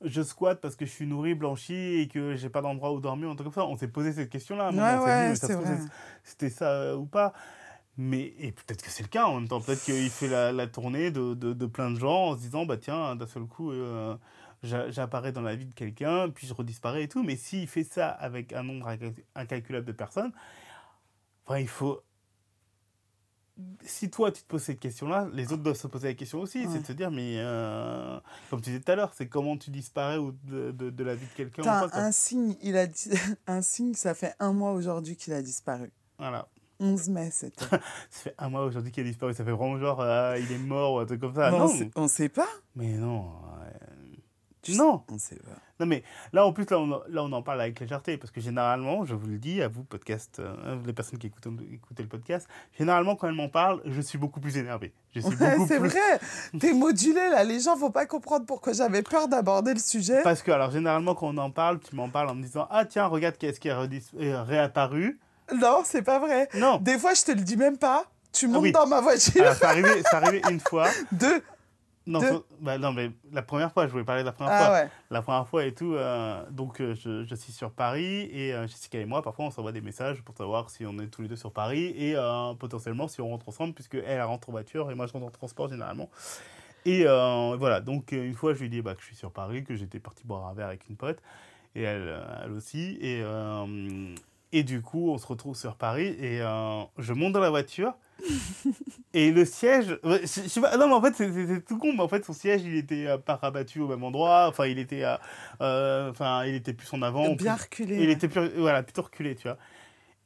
Je squatte parce que je suis nourri, blanchi et que j'ai pas d'endroit où dormir, un truc comme ça. On s'est posé cette question-là. Ouais, ouais, C'était ça euh, ou pas. Mais, et peut-être que c'est le cas en même temps. Peut-être qu'il fait la, la tournée de, de, de plein de gens en se disant, bah tiens, d'un seul coup, euh, j'a- j'apparais dans la vie de quelqu'un, puis je redisparais et tout. Mais s'il fait ça avec un nombre incal- incalculable de personnes, enfin, il faut. Si toi tu te poses cette question-là, les autres doivent se poser la question aussi. Ouais. C'est de se dire, mais euh, comme tu disais tout à l'heure, c'est comment tu disparais ou de, de, de la vie de quelqu'un. un signe, il a dit... *laughs* un signe, ça fait un mois aujourd'hui qu'il a disparu. Voilà. 11 mai, c'était. *laughs* Ça fait un mois aujourd'hui qu'il a disparu. Ça fait vraiment genre, euh, il est mort ou un truc comme ça. Non, on sait pas. mais non. Euh, sais- non. On sait pas. Non, mais là, en plus, là on, en- là, on en parle avec légèreté. Parce que généralement, je vous le dis, à vous, podcast, euh, les personnes qui écoutent, écoutez le podcast, généralement, quand elles m'en parlent, je suis beaucoup plus énervé. Je suis Ouais, beaucoup c'est plus. vrai. T'es modulé là. Les gens vont pas comprendre pourquoi j'avais peur d'aborder le sujet. Parce que, alors, généralement, quand on en parle, tu m'en parles en me disant Ah, tiens, regarde qu'est-ce qui est, redis- est réapparu. Non, c'est pas vrai. Non. Des fois, je te le dis même pas. Tu montes oui. dans ma voiture. Alors, c'est arrivé, c'est arrivé une fois. *laughs* Deux. Non, bah, non, mais la première fois, je voulais parler de la première Ah fois. ouais. La première fois et tout, euh, donc euh, je, je suis sur Paris et euh, Jessica et moi, parfois on s'envoie des messages pour savoir si on est tous les deux sur Paris et potentiellement si on rentre ensemble, puisque elle, rentre en voiture et moi je rentre en transport généralement. Et voilà, donc une fois je lui dit bah, que je suis sur Paris, que j'étais parti boire un verre avec une pote et elle, elle aussi. Et, et du coup, on se retrouve sur Paris et je monte dans la voiture. Et le siège, je, je sais pas, non mais en fait c'est- tout con, mais en fait son siège il était euh, pas rabattu au même endroit, enfin il était, euh, enfin il était plus en avant, Bien plus- reculé. il était plus, voilà, plutôt reculé, tu vois.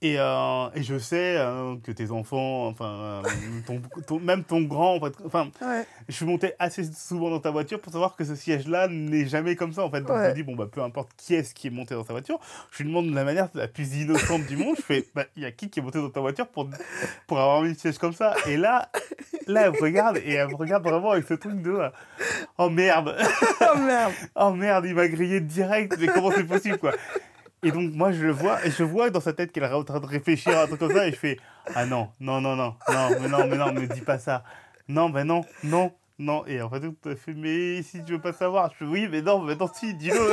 Et, euh, et je sais euh, que tes enfants, enfin, euh, ton, ton- même ton grand, en fait, enfin, Ouais. je suis monté assez souvent dans ta voiture pour savoir que ce siège-là n'est jamais comme ça, en fait. Donc je Ouais. me dis, bon, bah, peu importe qui est-ce qui est monté dans ta voiture, je lui demande de la manière la plus innocente du monde, je fais, bah, il y a qui qui est monté dans ta voiture pour, pour avoir mis le siège comme ça? Et là, là, elle me regarde, et elle me regarde vraiment avec ce truc de, oh merde Oh merde. *laughs* oh merde, il m'a grillé direct, mais comment c'est possible quoi? Et donc moi je le vois, et je vois dans sa tête qu'elle est en train de réfléchir à un truc comme ça, et je fais ah non, non, non, non, non, mais non, mais non, me dis pas ça. Non, ben non, non, non. Et en fait, elle fait mais si tu veux pas savoir, je fais oui, mais non, mais non, si, dis-le.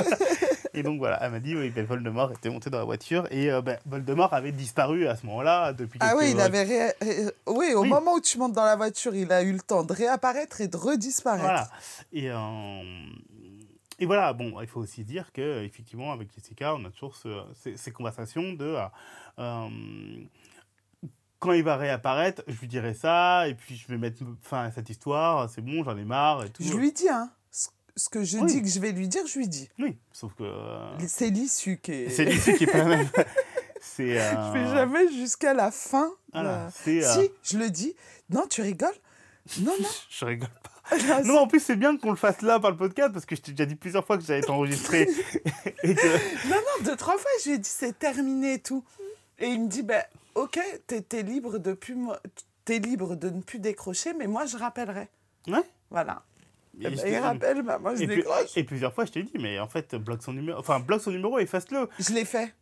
Et donc voilà, elle m'a dit oui, ben, Voldemort était monté dans la voiture, et euh, ben, Voldemort avait disparu à ce moment-là depuis Ah oui, il avait ré- oui, au Oui. moment où tu montes dans la voiture, il a eu le temps de réapparaître et de redisparaître. Voilà. Et, euh, et voilà, bon, il faut aussi dire que effectivement avec Jessica, on a toujours ce- ces, ces conversations de euh, euh, quand il va réapparaître, je lui dirai ça, et puis je vais mettre fin à cette histoire, c'est bon, j'en ai marre et tout. Je lui dis, hein. Ce que je Oui. dis que je vais lui dire, je lui dis. Oui, sauf que euh, C'est l'issue qui est. c'est l'issue qui est pas la même. *laughs* C'est. euh, Je fais jamais jusqu'à la fin. Voilà, Si, je le dis. Non, tu rigoles? Non, non. *laughs* Je rigole pas. *laughs* Non, en plus, c'est bien qu'on le fasse là par le podcast parce que je t'ai déjà dit plusieurs fois que j'allais t'enregistrer *laughs* et que. Non, non, deux, trois fois, je lui ai dit c'est terminé et tout. Et il me dit, ben, ok, t'es libre, de plus libre ne plus décrocher, mais moi, je rappellerai. Ouais. Voilà. Et je il rappelle, bah, moi, je Et, décroche. et plusieurs fois, je t'ai dit, mais en fait, bloque son numéro. Enfin, bloque son numéro, efface-le. Je l'ai fait.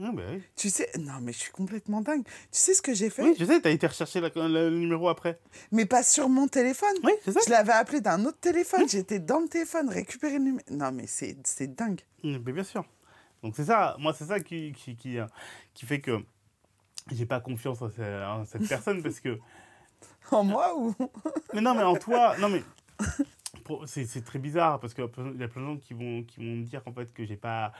Ah, bah oui. Tu sais, non, mais je suis complètement dingue. Tu sais ce que j'ai fait? Oui, je sais, t'as été rechercher la- le, numéro après. Mais pas sur mon téléphone. Oui, c'est ça. Je l'avais appelé d'un autre téléphone. J'étais dans le téléphone, récupérer le numéro. Non, mais c'est c'est dingue. Mm, Mais bien sûr. Donc c'est ça, moi c'est ça qui, qui, qui, euh, qui fait que j'ai pas confiance en, ce- en cette *laughs* personne parce que. En moi ou? *laughs* Mais non, mais en toi, non mais. pour- C'est c'est très bizarre parce qu'il y a plein de gens qui vont, qui vont me dire en fait que j'ai pas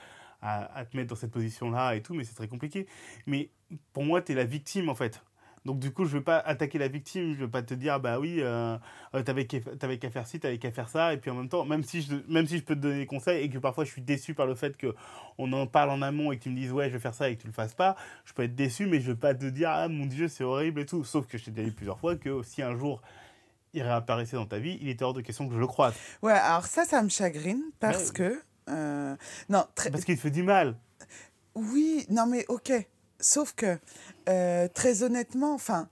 à, à te mettre dans cette position-là et tout, mais c'est très compliqué. Mais pour moi, tu es la victime en fait. Donc du coup, je veux pas attaquer la victime, je veux pas te dire bah oui, euh, euh, t'avais qu'à faire ci, t'avais qu'à faire ça, et puis en même temps, même si je même si je peux te donner des conseils et que parfois je suis déçu par le fait que on en parle en amont et que tu me dises ouais je vais faire ça et que tu le fasses pas, je peux être déçu, mais je veux pas te dire ah mon dieu c'est horrible et tout. Sauf que je t'ai dit plusieurs fois que si un jour il réapparaissait dans ta vie, il était hors de question que je le croise. Ouais, alors ça, ça me chagrine parce Ouais. que. Euh, non, très, Parce qu'il te fait du mal. Oui, non mais ok. Sauf que, euh, très honnêtement, enfin,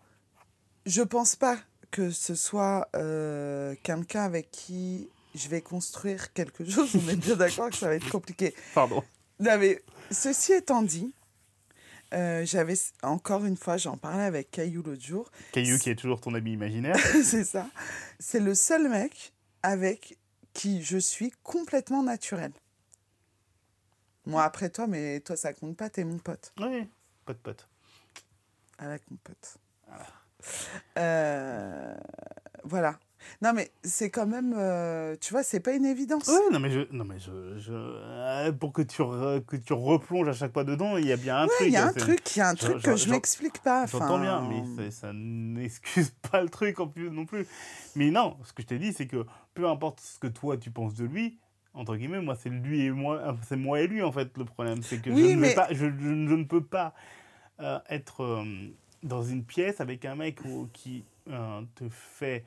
je pense pas que ce soit euh, quelqu'un avec qui je vais construire quelque *laughs* chose. On est bien d'accord que ça va être compliqué. Pardon. Non mais, ceci étant dit, Euh, J'avais encore une fois, j'en parlais avec Caillou l'autre jour. Caillou qui est toujours ton ami imaginaire. *laughs* c'est ça. C'est le seul mec avec qui je suis complètement naturel. Moi, après toi, mais toi, ça compte pas, t'es mon pote. oui, pote pote. Avec mon pote. Euh, voilà. Non, mais c'est quand même. euh, tu vois, c'est pas une évidence. Ouais, non mais je, non mais je, je euh, pour que tu re- que tu replonges à chaque fois dedans, il y a bien un Ouais, truc. il y a un truc, il y a un truc que je m'explique pas. J'entends bien, mais c'est- ça n'excuse *laughs* pas le truc en plus non plus. Mais non, ce que je t'ai dit, c'est que peu importe ce que toi tu penses de lui, entre guillemets, moi c'est lui et moi, c'est moi et lui en fait le problème, c'est que Oui, je, ne vais mais- pas, je, je- je ne peux pas euh, être euh, dans une pièce avec un mec où- qui euh, te fait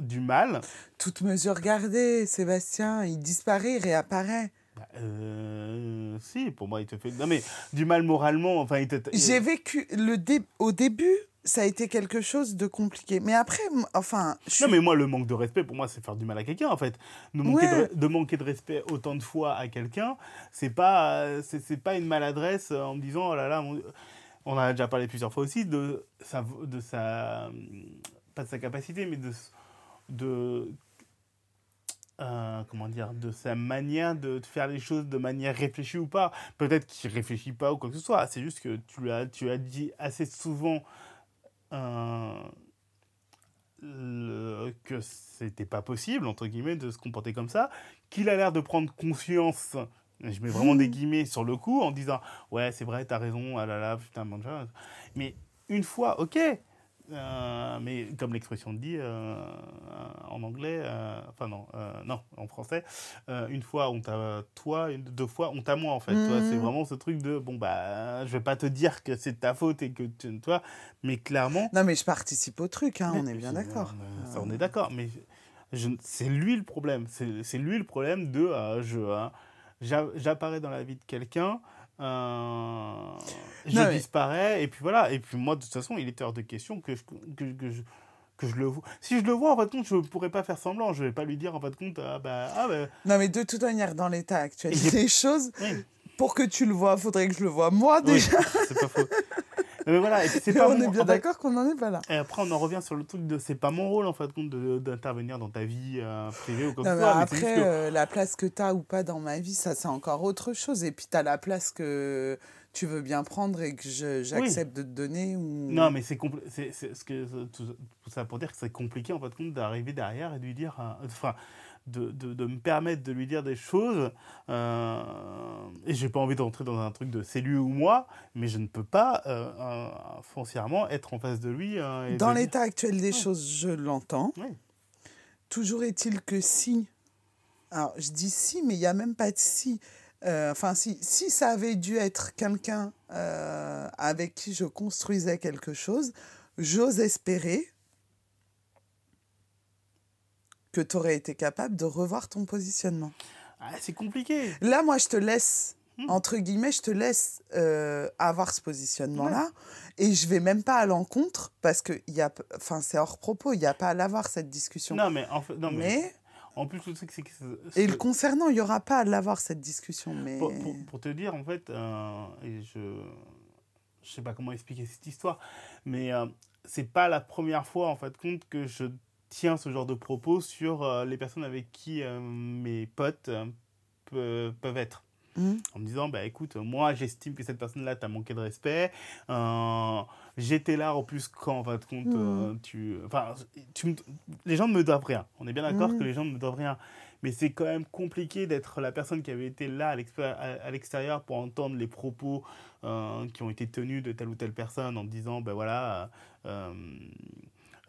du mal. Toute mesure gardée, Sébastien, il disparaît, il réapparaît. Bah, si, pour moi, il te fait. Non, mais du mal moralement. Enfin, il te. J'ai vécu le dé... au début, ça a été quelque chose de compliqué. Mais après, enfin, je Non, mais moi, le manque de respect, pour moi, c'est faire du mal à quelqu'un, en fait. De manquer, Ouais. de, de manquer de respect autant de fois à quelqu'un, c'est pas, c'est, pas une maladresse euh, en me disant, oh là là, mon- on en a déjà parlé plusieurs fois aussi, de sa, de sa, pas de sa capacité, mais de, de euh, comment dire, de sa manière de faire les choses de manière réfléchie ou pas. Peut-être qu'il réfléchit pas ou quoi que ce soit. C'est juste que tu as, tu as dit assez souvent euh, le- que c'était pas possible, entre guillemets, de se comporter comme ça, qu'il a l'air de prendre conscience, je mets vraiment des guillemets sur le coup, en disant Ouais, c'est vrai, t'as raison, ah là là, putain, ça. Mais une fois, ok. Euh, mais comme l'expression dit euh, en anglais, euh, enfin non, euh, non, en français, euh, une fois on t'a toi, une, deux fois on t'a moi en fait. Tu vois, Mhm. C'est vraiment ce truc de bon bah je vais pas te dire que c'est ta faute et que tu toi, mais clairement. Non, mais je participe au truc, hein, on est bien d'accord. Ça, on est d'accord, mais c'est lui le problème. C'est c'est lui le problème de euh, je, euh, j'a- j'apparais dans la vie de quelqu'un, euh, je Non, mais- disparais, et puis voilà. Et puis moi, de toute façon, il était hors de question que je, que, que je, que je le vois. Si je le vois, en fin de compte, je ne pourrais pas faire semblant. Je ne vais pas lui dire, en fin de compte, ah bah. Ah bah Non, mais de toute manière, dans l'état actuel des choses, oui, pour que tu le vois, faudrait que je le vois moi oui, déjà. c'est pas faux. Mais voilà, et c'est *laughs* pas on mon- est bien en fait, d'accord qu'on n'en est pas là. Et après, on en revient sur le truc de c'est pas mon rôle en fin de compte de- d'intervenir dans ta vie euh, privée ou Non, c'est juste après, que- euh, la place que tu as ou pas dans ma vie, ça, c'est encore autre chose. Et puis, tu as la place que tu veux bien prendre et que je- j'accepte de te donner. Ou... Non, mais c'est compli- c'est c'est ce que tout, tout ça pour dire que c'est compliqué en fin de compte d'arriver derrière et de lui dire, euh, enfin, de, de, de me permettre de lui dire des choses. euh, et j'ai pas envie d'entrer dans un truc de c'est lui ou moi, mais je ne peux pas euh, euh, foncièrement être en face de lui. euh, et Dans dire- l'état actuel des choses, je l'entends. Toujours est-il que si. Alors, je dis si, mais il n'y a même pas de si. Enfin, si, si ça avait dû être quelqu'un avec qui je construisais quelque chose, j'ose espérer que tu aurais été capable de revoir ton positionnement. Ah, c'est compliqué. Là, moi, je te laisse, Hmm. entre guillemets, je te laisse euh, avoir ce positionnement-là. Et je vais même pas à l'encontre parce que y a, c'est hors propos, il n'y a pas à l'avoir cette discussion. Non, mais en fait, non, mais, mais, en plus, le truc, c'est que. et le concernant, il n'y aura pas à l'avoir cette discussion. Mais Pour, pour- pour te dire, en fait, euh, et je je sais pas comment expliquer cette histoire, mais euh, c'est pas la première fois, en fait, compte que je tiens ce genre de propos sur euh, les personnes avec qui euh, mes potes euh, pe- peuvent être. Hmm. En me disant, bah écoute, moi j'estime que cette personne-là t'a manqué de respect. Euh, J'étais là en plus quand, en fin de compte, euh, tu. Enfin, tu me- les gens ne me doivent rien. On est bien d'accord Mhm. que les gens ne me doivent rien. Mais c'est quand même compliqué d'être la personne qui avait été là à l'extérieur pour entendre les propos euh, qui ont été tenus de telle ou telle personne en disant, ben voilà.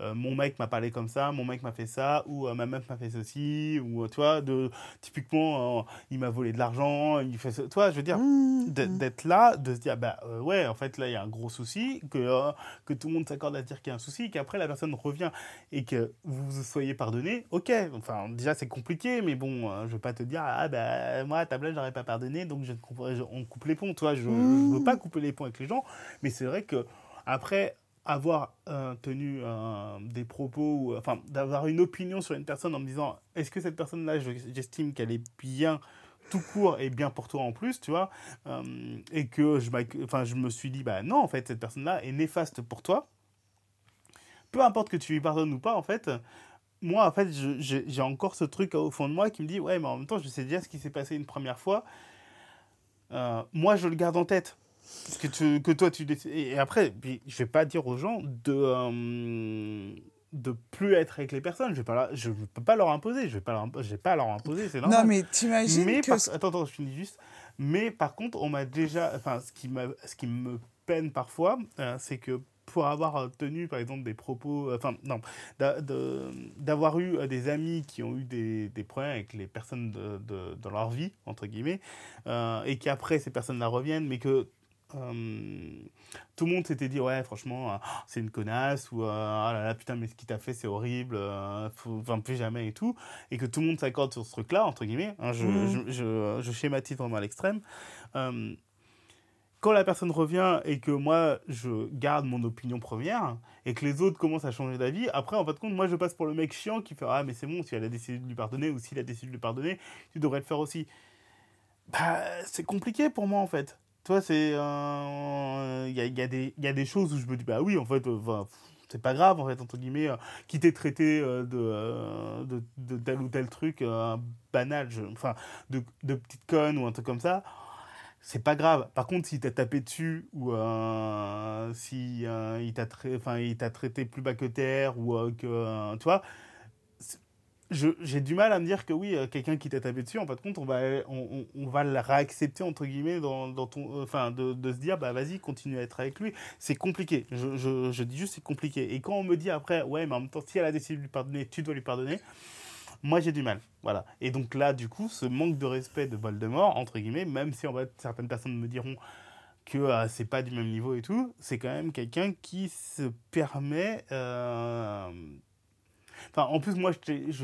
Euh, mon mec m'a parlé comme ça, mon mec m'a fait ça, ou euh, ma meuf m'a fait ceci, ou euh, tu vois, de, typiquement, il m'a volé de l'argent, il fait ça. Tu vois, je veux dire, Mmh, d'être mmh. d'être là, de se dire, bah ouais, en fait, là, il y a un gros souci, que, que tout le monde s'accorde à dire qu'il y a un souci, qu'après, la personne revient et que vous soyez pardonné, ok. Enfin, déjà, c'est compliqué, mais bon, je veux pas te dire, ah bah, moi, à ta place, j'aurais pas pardonné, donc je, je- on coupe les ponts, tu vois, je, je veux pas couper les ponts avec les gens, mais c'est vrai que, après, avoir euh, tenu euh, des propos, ou, enfin, d'avoir une opinion sur une personne en me disant, est-ce que cette personne-là, je- j'estime qu'elle est bien tout court est bien pour toi en plus, tu vois, euh, et que je, enfin, je me suis dit, bah non, en fait, cette personne-là est néfaste pour toi, peu importe que tu lui pardonnes ou pas, en fait, moi, en fait, j'ai encore ce truc au fond de moi qui me dit, ouais, mais en même temps, je sais déjà ce qui s'est passé une première fois. Euh, moi, je le garde en tête. Que, tu- que toi, tu décides. Et après, puis, je vais pas dire aux gens de. euh, de plus être avec les personnes, je vais pas la- je peux pas leur imposer, je vais pas leur, vais pas leur imposer, c'est normal. Non, mais t'imagines Mais que... par- attends, attends, je finis juste. Mais par contre, on m'a déjà. Enfin, ce qui, m'a, ce qui me peine parfois, euh, c'est que pour avoir tenu, par exemple, des propos. euh, Enfin, non. D'avoir eu euh, des amis qui ont eu des, des problèmes avec les personnes de, de- dans leur vie, entre guillemets, euh, et qu'après, ces personnes-là reviennent, mais que. Euh, tout le monde s'était dit ouais franchement euh, c'est une connasse ou ah là là putain mais ce qu'il t'a fait c'est horrible enfin plus jamais et tout et que tout le monde s'accorde sur ce truc-là, entre guillemets, hein, je, Mhm. je, je, je schématise vraiment à l'extrême, quand la personne revient et que moi, je garde mon opinion première et que les autres commencent à changer d'avis, après, en fin de compte, moi, je passe pour le mec chiant qui fait « Ah, mais c'est bon, si elle a décidé de lui pardonner ou s'il a décidé de lui pardonner, tu devrais le faire aussi. » Bah, c'est compliqué pour moi, en fait. Toi, c'est... euh, Il y, a, y, a y a des choses où je me dis « Bah oui, en fait, euh, c'est pas grave, en fait, entre guillemets, euh, qui t'ait traité euh, de, euh, de, de tel ou tel truc euh, banal, enfin, de, de petite conne ou un truc comme ça, c'est pas grave. Par contre, si t'as tapé dessus ou euh, si euh, il t'a t'a traité plus bas que terre ou euh, que, euh, tu vois, c'est- j'ai du mal à me dire que oui, euh, quelqu'un qui t'a tapé dessus, en de compte, on va, on, on- on va le réaccepter, entre guillemets, dans, dans ton, euh, enfin, de, de se dire, bah vas-y, continue à être avec lui. C'est compliqué. Je, je, je dis juste, c'est compliqué. Et quand on me dit après, ouais, mais en même temps, si elle a décidé de lui pardonner, tu dois lui pardonner, moi j'ai du mal. Voilà. Et donc là, du coup, ce manque de respect de Voldemort, entre guillemets, même si en fait, certaines personnes me diront que euh, c'est pas du même niveau et tout, c'est quand même quelqu'un qui se permet. euh, Enfin, en plus, moi, je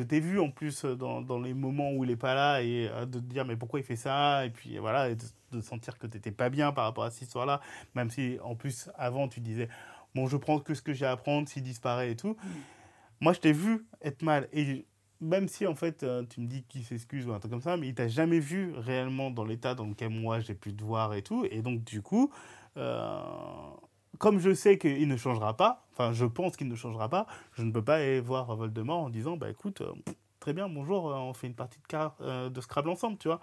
t'ai- vu en plus euh, dans, dans les moments où il est pas là et euh, de te dire mais pourquoi il fait ça? Et puis voilà et de, de sentir que t'étais pas bien par rapport à cette histoire-là, même si en plus avant tu disais bon je prends que ce que j'ai à prendre s'il disparaît et tout. Moi, je t'ai vu être mal et même si en fait euh, tu me dis qu'il s'excuse ou un truc comme ça, mais il t'a jamais vu réellement dans l'état dans lequel moi j'ai pu te voir et tout et donc du coup. euh, comme je sais qu'il ne changera pas, enfin je pense qu'il ne changera pas, je ne peux pas aller voir Voldemort en disant bah écoute, euh, très bien, bonjour, euh, on fait une partie de, car- euh, de Scrabble ensemble, tu vois.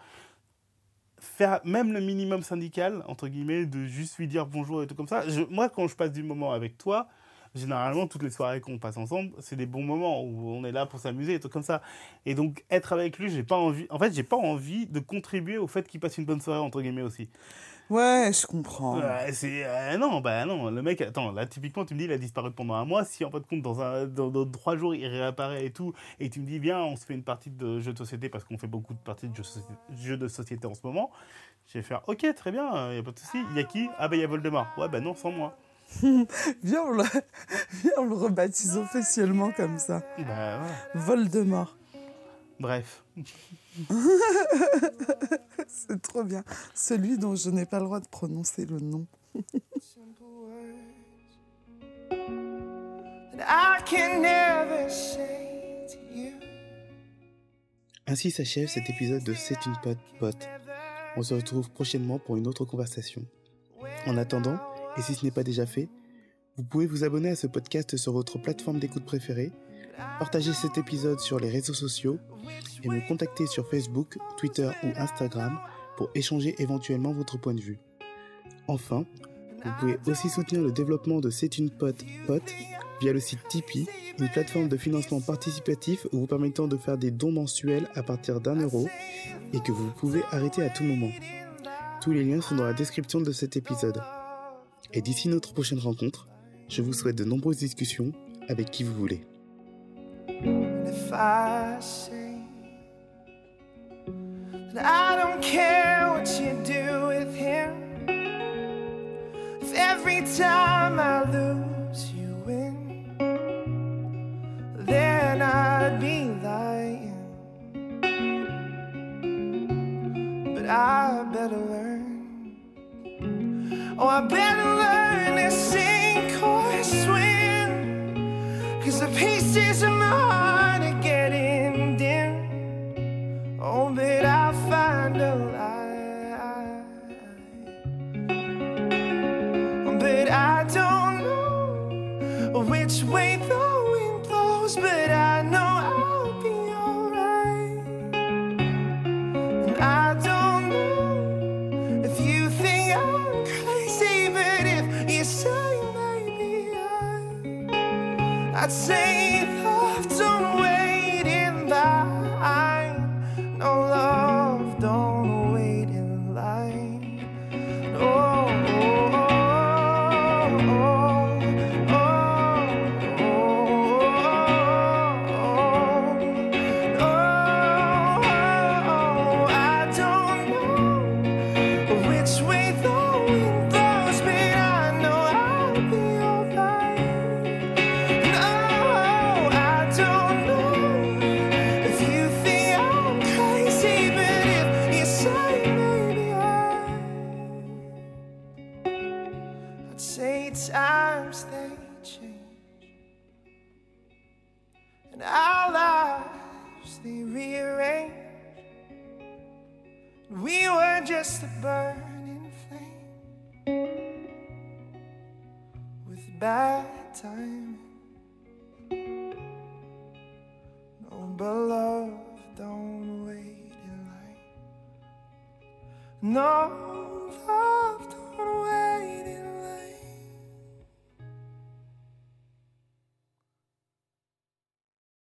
Faire même le minimum syndical, entre guillemets, de juste lui dire bonjour et tout comme ça. Moi, quand je passe du moment avec toi, généralement, toutes les soirées qu'on passe ensemble, c'est des bons moments où on est là pour s'amuser et tout comme ça. Et donc, être avec lui, j'ai pas envie, en fait, j'ai pas envie de contribuer au fait qu'il passe une bonne soirée, entre guillemets aussi. Ouais, je comprends. Ouais, c'est euh, non bah non le mec attends là typiquement tu me dis il a disparu pendant un mois si en fin de compte dans un dans, dans trois jours il réapparaît et tout et tu me dis viens on se fait une partie de jeux de société parce qu'on fait beaucoup de parties de jeux, de société- jeux de société en ce moment je vais faire ok très bien il y a pas de souci il y a qui? Ah bah il y a Voldemort ouais bah non sans moi *laughs* Viens, on le, *laughs* viens, on le rebaptise officiellement comme ça. bah voilà. Voldemort. bref *laughs* C'est trop bien. Celui dont je n'ai pas le droit de prononcer le nom. Ainsi s'achève cet épisode de C'est une pote pote. On se retrouve prochainement pour une autre conversation. En attendant, et si ce n'est pas déjà fait, vous pouvez vous abonner à ce podcast sur votre plateforme d'écoute préférée, partager cet épisode sur les réseaux sociaux et me contacter sur Facebook, Twitter ou Instagram pour échanger éventuellement votre point de vue. Enfin, vous pouvez aussi soutenir le développement de C'est une pote pote via le site Tipeee, une plateforme de financement participatif vous permettant de faire des dons mensuels à partir d'un euro et que vous pouvez arrêter à tout moment. Tous les liens sont dans la description de cet épisode. Et d'ici notre prochaine rencontre, je vous souhaite de nombreuses discussions avec qui vous voulez. And if I say that I don't care what you do with him, if every time I lose you win, then I'd be lying. But I better learn. Oh, I better learn to sink or swim the pieces of my heart are getting dim. Oh, but I'll find a light. But I don't know which way. not No,